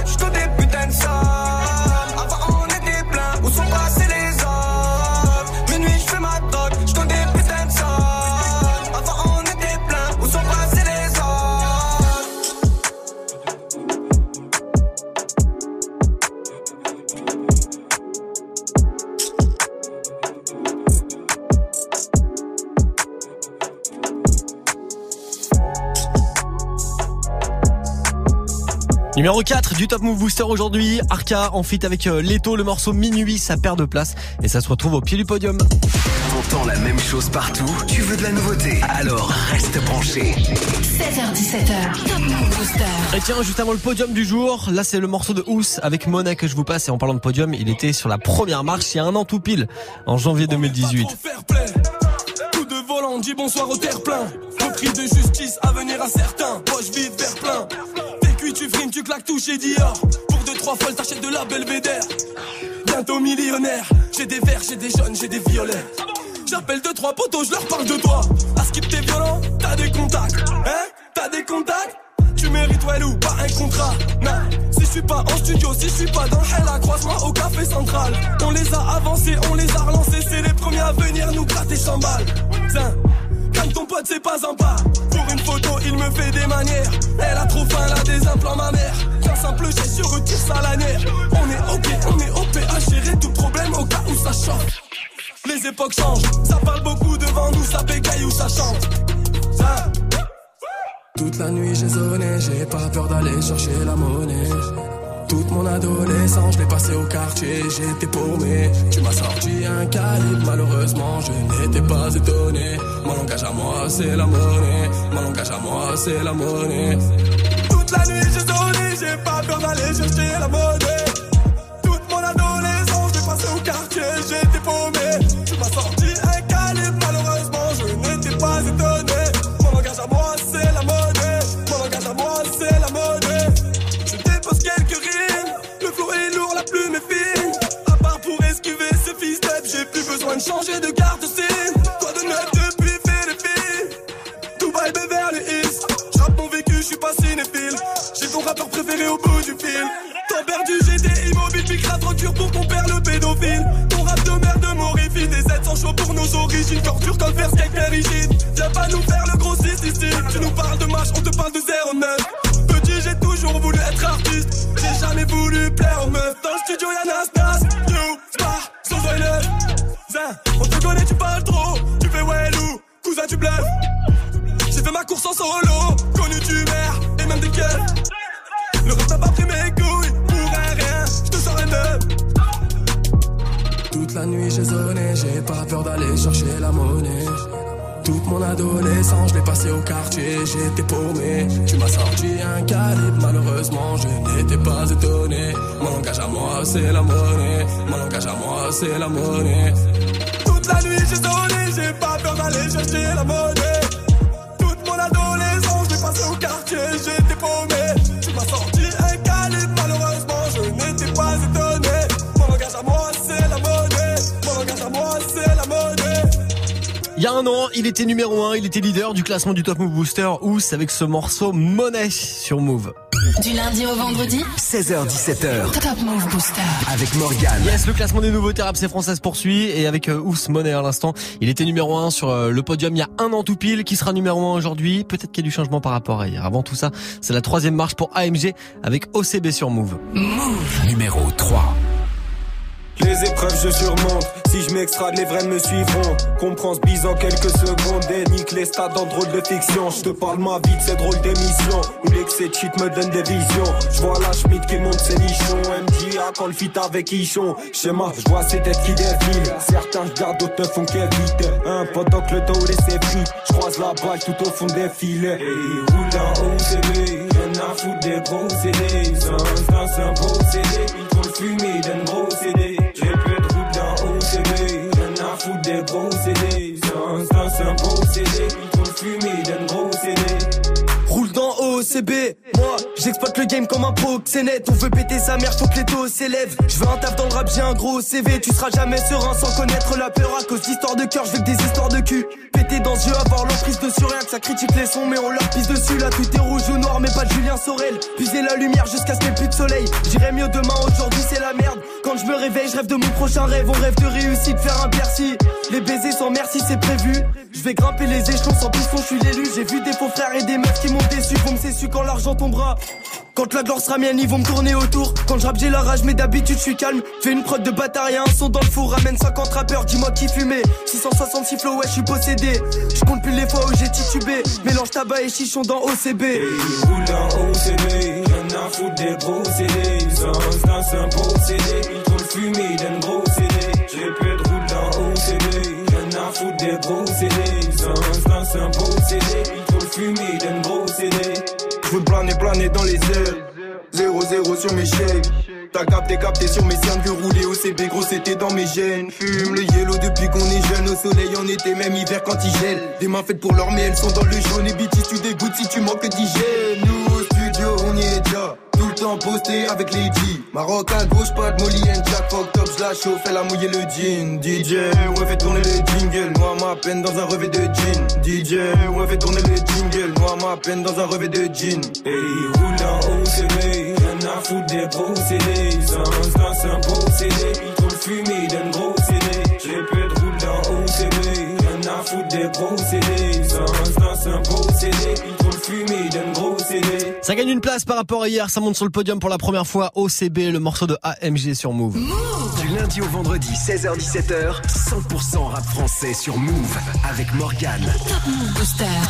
Numéro 4 du Top Move Booster aujourd'hui, Arca en fit avec euh, Leto, le morceau Minuit, ça perd de place et ça se retrouve au pied du podium. T'entends la même chose partout? Tu veux de la nouveauté? Alors reste branché. 16h17h, Top Move Booster. Et tiens, juste avant le podium du jour, là c'est le morceau de Ous avec Mona que je vous passe et en parlant de podium, il était sur la première marche il y a un an tout pile, en janvier 2018. Coup de volant, dis bonsoir au terre-plein. Repris de justice à venir à certains. Poche vide, vers plein. Cuit, tu frimes, tu claques tout chez Dior. Pour deux, trois folles, t'achètes de la belvédère. Bientôt millionnaire. J'ai des verts, j'ai des jaunes, j'ai des violets. J'appelle deux, trois potos, je leur parle de toi. À skip, t'es violent, t'as des contacts. Hein? T'as des contacts? Tu mérites ouais ou pas un contrat Non, si je suis pas en studio, si je suis pas dans Hella Croise-moi au café central On les a avancés, on les a relancés C'est les premiers à venir nous gratter 100 balles Tiens, ton pote c'est pas un pas Pour une photo il me fait des manières. Elle a trop faim, elle a des implants ma mère. Qu'un simple geste, je retire sa lanière On est ok, on est OP à gérer tout problème au cas où ça chauffe Les époques changent, ça parle beaucoup devant nous, ça bégaye ou ça chante. Tiens. Toute la nuit j'ai zoné, j'ai pas peur d'aller chercher la monnaie. Toute mon adolescence, je l'ai passé au quartier, j'étais paumé. Tu m'as sorti un calibre, malheureusement, je n'étais pas étonné. Mon langage à moi, c'est la monnaie. Mon langage à moi, c'est la monnaie. Toute la nuit, j'ai sonné, j'ai pas peur d'aller chercher la monnaie. Toute mon adolescence, je l'ai passé au quartier, j'étais paumé. Tu m'as sorti changer de carte SIM. Quoi de neuf depuis Philippines Dubaï, Beverly Hills. J'rappe mon vécu, je suis pas cinéphile. J'ai ton rappeur préféré au bout du fil. Temps perdu, j'étais immobile, la drogue pour ton père le pédophile. Ton rap de merde m'horrifie, des 700 chauds pour nos origines. Torture comme faire skate rigide. Viens pas nous faire le gros ici. Tu nous parles de match, on te parle de 09. Petit, j'ai toujours voulu être artiste. J'ai jamais voulu plaire aux meufs. Dans le studio, y'a Nas, j'ai pas peur d'aller chercher la monnaie. Toute mon adolescence, je l'ai passé au quartier, j'étais paumé. Tu m'as sorti un calibre, malheureusement, je n'étais pas étonné. Mon langage à moi, c'est la monnaie. Mon langage à moi, c'est la monnaie. Toute la nuit j'ai zoné, j'ai pas peur d'aller chercher la monnaie. Toute mon adolescence, je l'ai passé au quartier, j'étais à moi, c'est la monnaie. Il y a un an, il était numéro 1, il était leader du classement du Top Move Booster Ous avec ce morceau Money sur Move. Du lundi au vendredi 16h17h. Top Move Booster. Avec Morgane. Yes, le classement des nouveautés rap c'est françaises poursuit et avec euh, Ous Money à l'instant, il était numéro 1 sur euh, le podium il y a un an tout pile, qui sera numéro 1 aujourd'hui? Peut-être qu'il y a du changement par rapport à hier. Avant tout ça, c'est la troisième marche pour AMG avec OCB sur Move. Move. Numéro 3. Les épreuves je surmonte, si je m'extrade les vrais me suivront. Comprends ce bise en quelques secondes. Et nique les stades en drôle de fiction. Je te parle ma vie de ces drôles d'émissions Où l'excès de me donne des visions. Je vois la Schmidt qui monte ses nichons. MJA quand le fit avec Ichon. Schéma, je vois ces têtes qui défilent. Certains regardent, d'autres ne font qu'éviter. Un pendant que le dos laissé pris Je croise la balle tout au fond des filets. Et roule en OCB Rien à foutre des gros CD un, un beau CD Ils trop le fumé d'un gros moi j'exploite le game comme un proxénète On veut péter sa mère, faut que les taux s'élèvent. Je veux un taf dans le rap, j'ai un gros CV Tu seras jamais serein sans connaître la peur. À cause d'histoires de cœur, je veux que des histoires de cul. Péter dans ce jeu, avoir l'emprise dessus Rien que ça critique les sons, mais on leur pisse dessus. Là tout est rouge ou noir, mais pas de Julien Sorel. Puiser la lumière jusqu'à ce qu'il plus de soleil. J'irai mieux demain, aujourd'hui c'est la merde. Quand je me réveille, je rêve de mon prochain rêve. On rêve de réussite, faire un Bercy. Les baisers sans merci, c'est prévu. Je vais grimper les échelons sans piston, je suis l'élu. J'ai vu des faux frères et des meufs qui m'ont déçu. Vont me quand l'argent tombera quand la gloire sera mienne, ils vont me tourner autour. Quand je j'ai la rage, mais d'habitude, je suis calme. Fais une prod de et un son dans le four. Ramène 50 rappeurs, dis-moi qui fumait. 666 flow, ouais, je suis possédé. Je compte plus les fois où j'ai titubé. Mélange tabac et chichon dans OCB. Et ils roulent dans OCB, rien à foutre des gros CD. C'est c'est un beau CD, ils trop le fumé d'un gros CD. Peu de roule dans OCB, rien à foutre des gros CD. C'est c'est un beau CD, ils trop le fumé d'un gros CD. Planer, planer dans les airs. 0-0 sur mes shakes. T'as capté, capté sur mes cernes, vu rouler au CB, gros c'était dans mes gènes. Fume le yellow depuis qu'on est jeune, au soleil en été, même hiver quand il gèle. Des mains faites pour l'or, mais elles sont dans le jaune. Et BT, tu dégoûtes si tu manques d'hygiène. Nous au studio, on y est déjà. Le temps posté avec G. Maroc à gauche, pas de Molly and Jack. Fuck top, j'la chauffe, elle a mouillé le jean. DJ, ouais, fait tourner les jingles. Moi, ma peine dans un revêt de jean. DJ, ouais, fait tourner les jingles. Moi, ma peine dans un revêt de jean. Ils roulent en OCB, rien à foutre des gros CD. C'est un beau CD, trop le fumé d'un gros CD. J'ai peu de roule dans OCB, rien à foutre des gros CD. C'est un beau CD, trop le fumée d'un gros. Ça gagne une place par rapport à hier, ça monte sur le podium pour la première fois OCB, le morceau de AMG sur Move. Du lundi au vendredi, 16h17h, 100% rap français sur Move avec Morgane.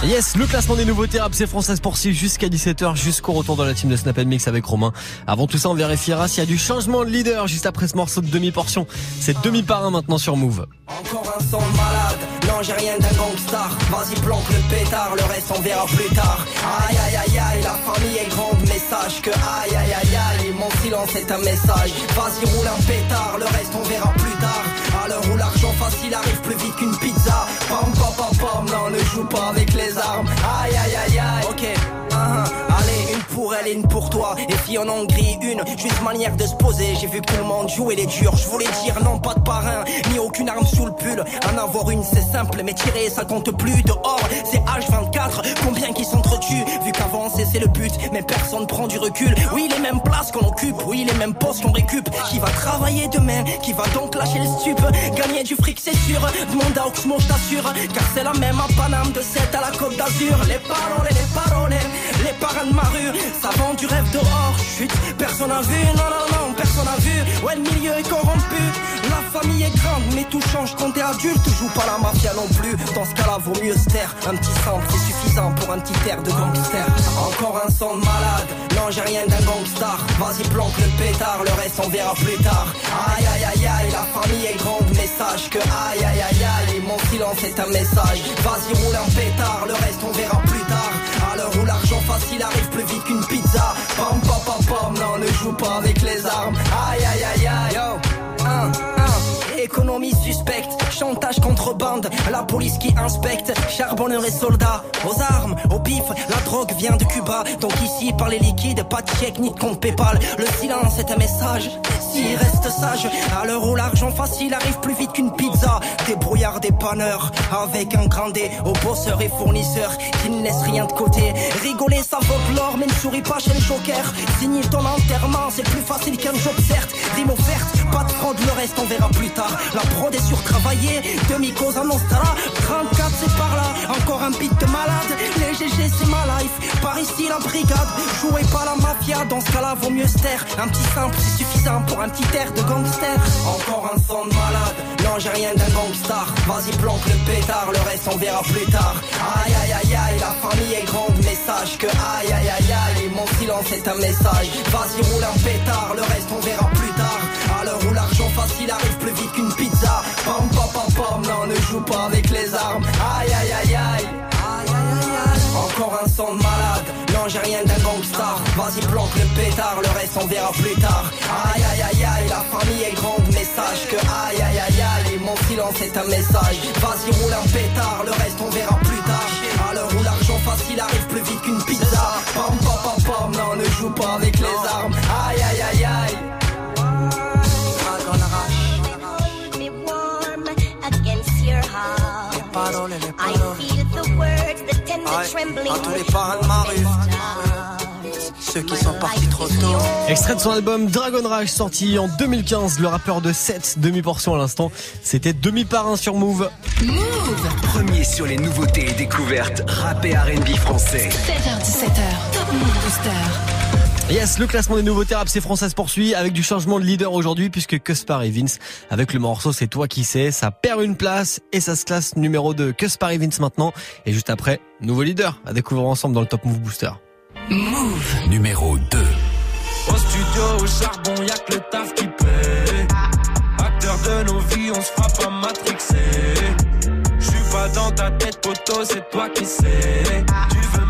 Yes, le classement des nouveautés rap c'est française poursuit jusqu'à 17h, jusqu'au retour de la team de Snap Mix avec Romain. Avant tout ça, on vérifiera s'il y a du changement de leader juste après ce morceau de demi-portion. C'est demi par un maintenant sur Move. Encore un malade, j'ai rien d'un gangstar Vas-y planque le pétard, le reste on verra plus tard. Aïe aïe aïe aïe, la famille est grande mais sache que aïe aïe aïe aïe Mon silence est un message, vas-y roule un pétard, le reste on verra plus tard. À l'heure où l'argent facile arrive plus vite qu'une pizza. Pam pam pam pam, non ne joue pas avec les armes. Aïe aïe aïe aïe, Allez, une pour toi. Et on en grille une, juste manière de se poser. J'ai vu tout le monde jouait les durs. Je voulais dire non, pas de parrain, ni aucune arme sous le pull. En avoir une, c'est simple, mais tirer, ça compte plus. Dehors, c'est H24. Combien qui s'entretuent? Vu qu'avancer, c'est le but, mais personne prend du recul. Oui, les mêmes places qu'on occupe, oui, les mêmes postes qu'on récup. Qui va travailler demain Qui va donc lâcher le stup? Gagner du fric, c'est sûr. Demande à Oxmo, je t'assure. Car c'est la même à Paname de 7 à la Côte d'Azur. Les paroles, les paroles, les parrains de ma rue. Ça vend du rêve dehors, chut, personne a vu, non, non, non, personne a vu. Ouais, le milieu est corrompu, la famille est grande, mais tout change quand t'es adulte. Joue pas la mafia non plus, dans ce cas-là, vaut mieux se taire. Un petit sample, c'est suffisant pour un petit air de gangster. Encore un son de malade, non, j'ai rien d'un gangstar. Vas-y, planque le pétard, le reste on verra plus tard. Aïe, aïe, aïe, aïe, la famille est grande, mais sache que aïe, aïe, aïe, aïe, mon silence est un message. Vas-y, roule un pétard, le reste on verra plus l'argent facile arrive plus vite qu'une pizza. Pam pam pam pam, non ne joue pas avec les armes. Aïe aïe aïe aïe. Yo. Économie suspecte, chantage contre bande, la police qui inspecte, charbonneur et soldats, aux armes, au pif, la drogue vient de Cuba, donc ici par les liquides, pas de chèque ni de compte Paypal, le silence est un message, s'il reste sage, à l'heure où l'argent facile arrive plus vite qu'une pizza, des brouillards, des panneurs, avec un grand D, aux bosseurs et fournisseurs, qui ne laissent rien de côté, rigoler ça vaut l'or, mais ne souris pas chez le joker, signer ton enterrement, c'est plus facile qu'un job certes, rime offerte, pas de fraude, le reste on verra plus tard. La prod est surtravaillée, demi-cause annonce là 34 c'est par là, encore un beat de malade. Les GG c'est ma life, par ici la brigade. Jouez pas la mafia, dans ce cas-là vaut mieux se Un petit simple c'est suffisant pour un petit air de gangster. Encore un son de malade, non j'ai rien d'un gangstar Vas-y planque le pétard, le reste on verra plus tard. Aïe aïe aïe aïe, la famille est grande. Mais sache que aïe aïe aïe aïe. Mon silence est un message, vas-y roule un pétard, le reste on verra plus tard. À l'heure où l'argent facile arrive non ne joue pas avec les armes. Aïe aïe aïe aïe. Encore un son de malade, non j'ai rien d'un gangstar Vas-y planque le pétard, le reste on verra plus tard. Aïe aïe aïe aïe, la famille est grande mais sache que aïe aïe aïe aïe. Mon silence est un message, vas-y roule un pétard, le reste on verra plus tard. À l'heure où l'argent facile arrive plus vite qu'une pizza. Pam pam pam pam, non ne joue pas avec les armes tender trembling. à tous les parrains de ma rue. Ceux qui sont partis trop tôt. Extrait de son album Dragon Rage sorti en 2015, le rappeur de 7 demi-portions à l'instant, c'était demi par un sur Move. Premier sur les nouveautés et découvertes rap et R&B français. 16h17h, Top Move Booster. Yes, le classement des nouveautés rap c'est français se poursuit avec du changement de leader aujourd'hui puisque Cuspar et Vince avec le morceau c'est toi qui sais, ça perd une place et ça se classe numéro 2 Cuspar et Vince maintenant et juste après, nouveau leader à découvrir ensemble dans le Top Move Booster. Move. Numéro 2. Au studio, au charbon, y'a que le taf qui paie. Acteur de nos vies, on se frappe à matrixer. J'suis pas dans ta tête, poteau, c'est toi qui sais. Tu veux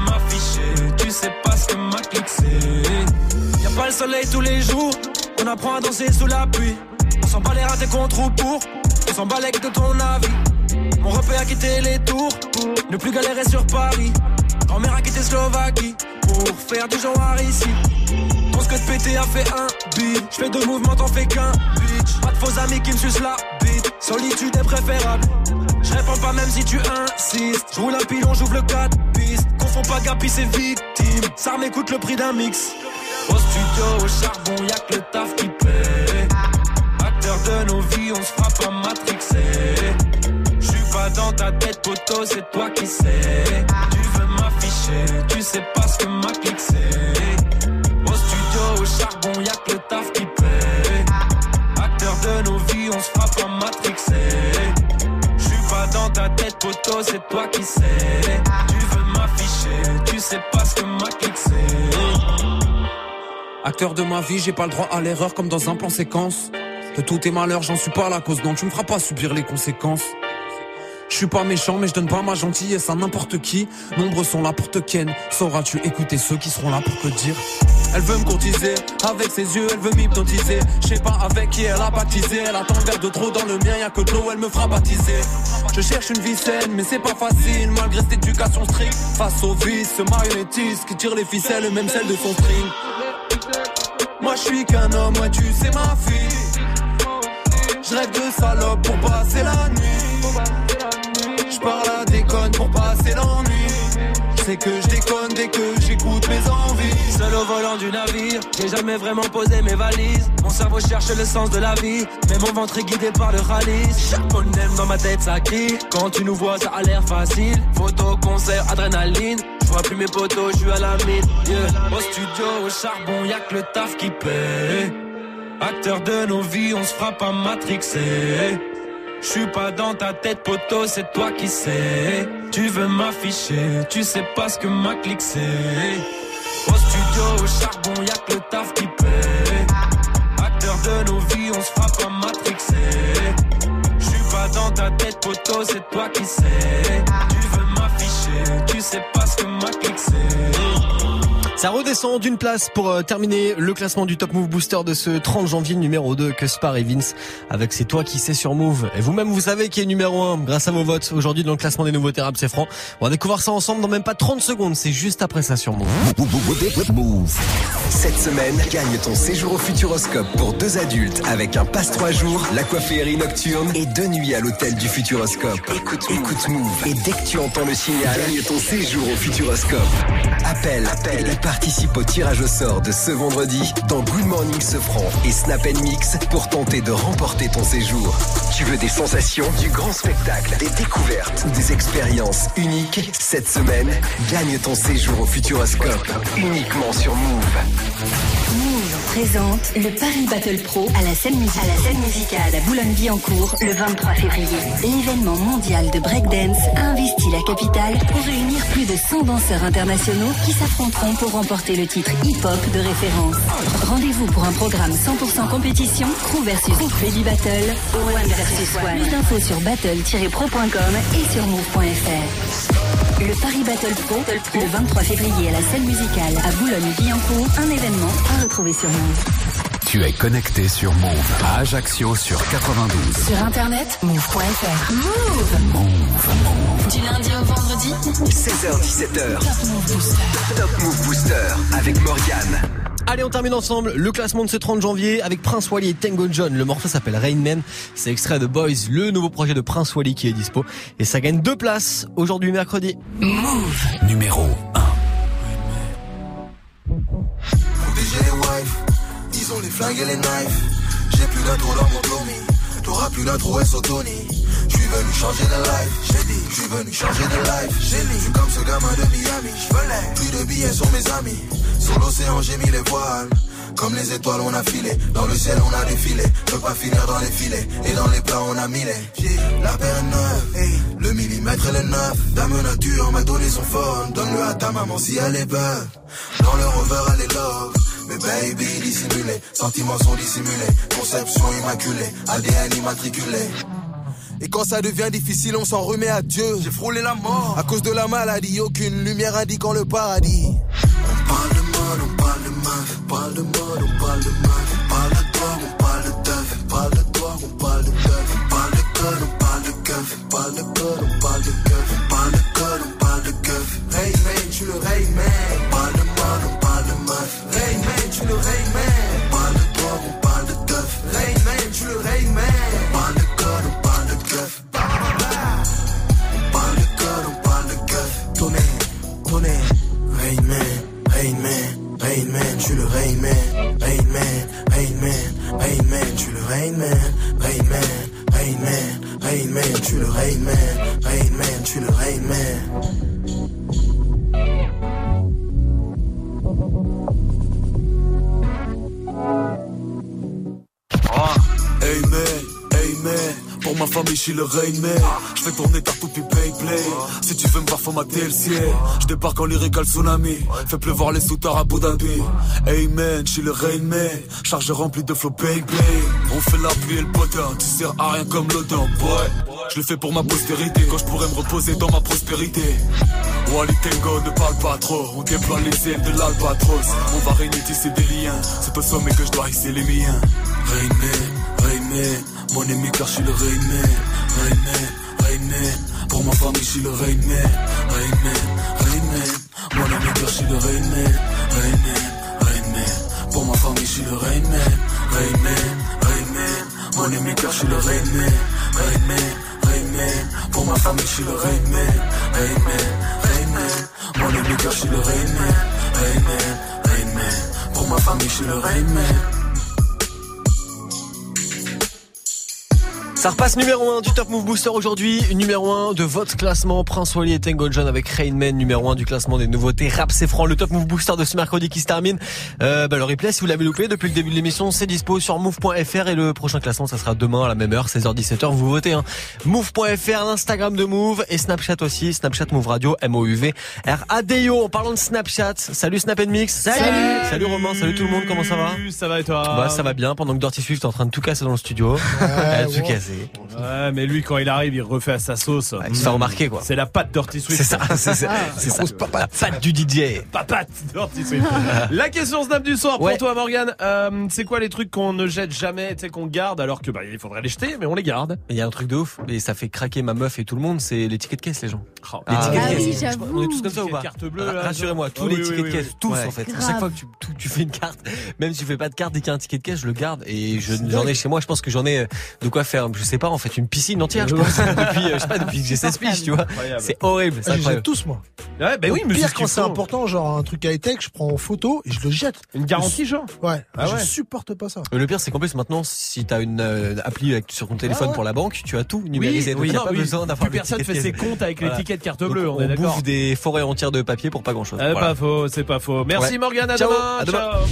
sais pas ce que ma clique c'est. Y'a pas le soleil tous les jours, on apprend à danser sous la pluie. On s'en bat les ratés contre ou pour, on s'en bat les de ton avis. Mon repère a quitté les tours ne plus galérer sur Paris. Grand-mère a quitté Slovaquie pour faire du genre ici. Pense que de péter a fait un beat. J'fais deux mouvements, t'en fais qu'un bitch. Pas de faux amis qui me sucent la bite. Solitude est préférable. Je réponds pas même si tu insistes. J'roule un pilon, j'ouvre le 4 pistes. Confonds pas Gapi, c'est victime. Ça m'écoute le prix d'un mix. Au studio, au charbon, y'a que le taf qui paie. Acteur de nos vies, on se frappe à matrixer. J'suis pas dans ta tête, poteau, c'est toi qui sais. Tu veux m'afficher. Tu sais pas ta tête, poteau, c'est toi qui sais. Tu veux m'afficher, tu sais pas ce que ma clique. Acteur de ma vie, j'ai pas le droit à l'erreur comme dans un plan séquence. De tous tes malheurs, j'en suis pas la cause, donc tu me feras pas subir les conséquences. Je suis pas méchant, mais je donne pas ma gentillesse à n'importe qui. Nombreux sont là pour te ken. Sauras-tu écouter ceux qui seront là pour te dire? Elle veut me courtiser, avec ses yeux, elle veut m'hypnotiser. Je sais pas avec qui elle a baptisé. Elle attend verre de trop dans le mien, y'a que de l'eau, elle me fera baptiser. Je cherche une vie saine, mais c'est pas facile, malgré cette éducation stricte. Face au vice, ce marionnettiste qui tire les ficelles, même celle de son string. Moi je suis qu'un homme, ouais tu sais ma fille. Je rêve de salope pour passer la nuit. Je parle à déconne pour passer l'ennui. C'est que je déconne dès que j'écoute mes envies. Seul au volant du navire, j'ai jamais vraiment posé mes valises. Mon cerveau cherche le sens de la vie, mais mon ventre est guidé par le rallye. Chaque phonème dans ma tête ça. Quand tu nous vois, ça a l'air facile. Photo, concert, adrénaline. Je vois plus mes potos, je à la mine. Au studio, au charbon, y'a que le taf qui paie. Acteur de nos vies, on se frappe à matrixer. Je suis pas dans ta tête, poteau, c'est toi qui sais. Tu veux m'afficher, tu sais pas ce que ma clique c'est. Au studio, au charbon, y'a que le taf qui paie. Acteur de nos vies, on se frappe à matrixer. Je suis pas dans ta tête, poteau, c'est toi qui sais. Tu veux m'afficher, tu sais pas ce que ma clique c'est. Ça redescend d'une place pour euh, terminer le classement du Top Move Booster de ce 30 janvier numéro 2 Cuspar et Vince avec C'est toi qui sais sur Move. Et vous-même vous savez qui est numéro 1 grâce à vos votes aujourd'hui dans le classement des nouveaux rap c'est franc. On va découvrir ça ensemble dans même pas 30 secondes, c'est juste après ça sur Move. Move. Cette semaine, gagne ton séjour au Futuroscope pour deux adultes avec un passe 3 jours, l'aquaférie nocturne et deux nuits à l'hôtel du Futuroscope. Écoute, écoute Move et dès que tu entends le signal, gagne ton séjour au Futuroscope. Appelle, appelle et participe au tirage au sort de ce vendredi dans Good Morning Sofran et Snap Mix pour tenter de remporter ton séjour. Tu veux des sensations, du grand spectacle, des découvertes ou des expériences uniques? Cette semaine, gagne ton séjour au Futuroscope uniquement sur Move. Présente le Paris Battle Pro à la scène, à la scène musicale à Boulogne-Billancourt le 23 février. L'événement mondial de breakdance a investi la capitale pour réunir plus de 100 danseurs internationaux qui s'affronteront pour remporter le titre hip-hop de référence. Rendez-vous pour un programme 100% compétition, crew versus baby battle, one versus one. Plus d'infos sur battle-pro.com et sur move.fr. Le Paris Battle Pro, le 23 février à la scène musicale à Boulogne-Billancourt, un événement à retrouver sur Move. Tu es connecté sur Move à Ajaccio sur 92. Sur internet, move.fr. Move. Move. Du lundi au vendredi 16h17h. Top Move Booster. Top Move Booster avec Morgane. Allez, on termine ensemble le classement de ce 30 janvier avec Prince Wally et Tango John. Le morceau s'appelle Rain Man. C'est extrait de Boys, le nouveau projet de Prince Wally qui est dispo. Et ça gagne deux places aujourd'hui mercredi. Move. Numéro 1. Les flingues et les knives. J'ai plus d'intro dans mon Tommy, t'auras plus d'intro et Tony. Je suis venu changer de life, j'ai dit, je suis venu changer de life. J'ai lu, je suis comme ce gamin de Miami. Je plus de billets sur mes amis. Sur l'océan, j'ai mis les voiles. Comme les étoiles, on a filé. Dans le ciel, on a défilé. Veux pas finir dans les filets. Et dans les plats, on a mis les. La paire neuve. Le millimètre, est neuf. Dame nature m'a donné son phone. Donne-le à ta maman si elle est belle. Dans le rover, elle est love. Mais baby, dissimulé. Sentiments sont dissimulés. Conception immaculée. ADN immatriculé. Et quand ça devient difficile, on s'en remet à Dieu. J'ai frôlé la mort. À cause de la maladie, aucune lumière indiquant le paradis. On parle de mode, on parle de meuf. On parle de mode, on parle de meuf. On parle de toi, on parle de teuf. On parle de toi, on parle de teuf. On parle de code, on parle de keuf. On parle de code, on parle de. On parle de on parle de keuf. Hey man, tu le Ray man. On parle de mode, on parle de meuf. Ray man, tu le Ray man. On parle de toi, on parle de teuf. Ray man, tu le Ray man. On parle de code, on parle de keuf. On parle de code, on parle de keuf. Tonnerre, tonnerre. Rain man, Rain man, tu le Rain man, Rain man, man, Rain man, tu le Rain man, Rain man, Rain man, Rain man, tu le Rain man, man, tu le Rain man. Ma famille, je suis le rain man. Je fais tourner ta pay play. Si tu veux me voir, faut mater le ciel. Je débarque en lyrique tsunami. Fais pleuvoir les souteurs à Abu Dhabi. Amen, je suis le rain man. Charge remplie de flow bang On fait la pluie et le potin. Tu sers à rien comme l'odeur, boy. Je le fais pour ma postérité. Quand je pourrais me reposer dans ma prospérité. Wally Tango, ne parle pas trop. On déploie les ailes de l'albatros. On va régner tisser des liens. C'est au sommet que je dois hisser les miens. Rain man, rain. Mon ennemi car je suis le rain man. Rain man, rain man. Pour ma famille, je suis le rain man. Rain man, rain man. Mon ennemi car je suis le rain man. Rain man, rain man. Pour ma famille, je suis le rain man. Rain man, rain man. Mon ennemi car je suis le rain man. Rain man, rain man. Pour ma famille, je suis le rain man. Rain man, rain man. Mon ennemi car je suis le rain man. Rain man, rain man. Pour ma famille, je suis le rain Ça repasse numéro 1 du Top Move Booster aujourd'hui, numéro 1 de votre classement Prince Wally et Tango John avec Rainman, numéro 1 du classement des nouveautés rap c'est franc, le Top Move Booster de ce mercredi qui se termine. Euh, bah, le replay si vous l'avez loupé depuis le début de l'émission, c'est dispo sur move.fr et le prochain classement ça sera demain à la même heure, 16h17h, vous votez hein. move.fr, l'Instagram de Move et Snapchat aussi, Snapchat Move Radio, M-O-U-V R-A-D-I-O. En parlant de Snapchat, salut Snap Mix. Salut. Salut Romain, salut tout le monde, comment ça va? Ça va et toi? Bah ça va bien, pendant que Dirty Swift est en train de tout casser dans le studio. tout Ouais, mais lui, quand il arrive, il refait à sa sauce. il se fait remarquer, quoi. C'est la patte Dirty Swift. C'est ça, c'est ça. c'est ça. La patte du DJ. Papate Dirty Swift. la question Snap du soir pour toi, Morgan. Euh, c'est quoi les trucs qu'on ne jette jamais, tu sais, qu'on garde alors que, bah, il faudrait les jeter, mais on les garde. Il y a un truc de ouf, et ça fait craquer ma meuf et tout le monde, c'est les tickets de caisse, les gens. Oh. les Ah tickets oui, de caisse. on est tous comme ça ou pas là, Rassurez-moi, tous Ah les tickets de caisse, tous Ouais. en fait. Chaque fois que tu, tu- tu fais une carte, même si tu fais pas de carte, dès qu'il y a un ticket de caisse, je le garde et je, j'en ai chez moi. Je pense que j'en ai euh, de quoi faire. Je sais pas, en fait, une piscine entière. Je pense depuis, euh, je sais pas, depuis que j'ai 16 piges, tu vois. C'est horrible. c'est Ah, je jette tous, moi. Ouais, bah oui, mais pire ce quand c'est important, genre un truc high-tech, je prends en photo et je le jette. Une garantie, genre Ouais. Ah je ouais. supporte pas ça. Mais Le pire, c'est qu'en plus maintenant, si t'as une euh, appli avec- sur ton téléphone Ah ouais. pour la banque, tu as tout numérisé. donc oui, il y a non, pas oui. besoin d'avoir Plus personne fait ses comptes avec les Voilà. tickets de carte Donc, bleue, on est on d'accord. bouffe des forêts entières de papier pour pas grand chose. Eh, Pas faux, c'est pas faux. Merci. Morgane, à demain. à demain. Ciao.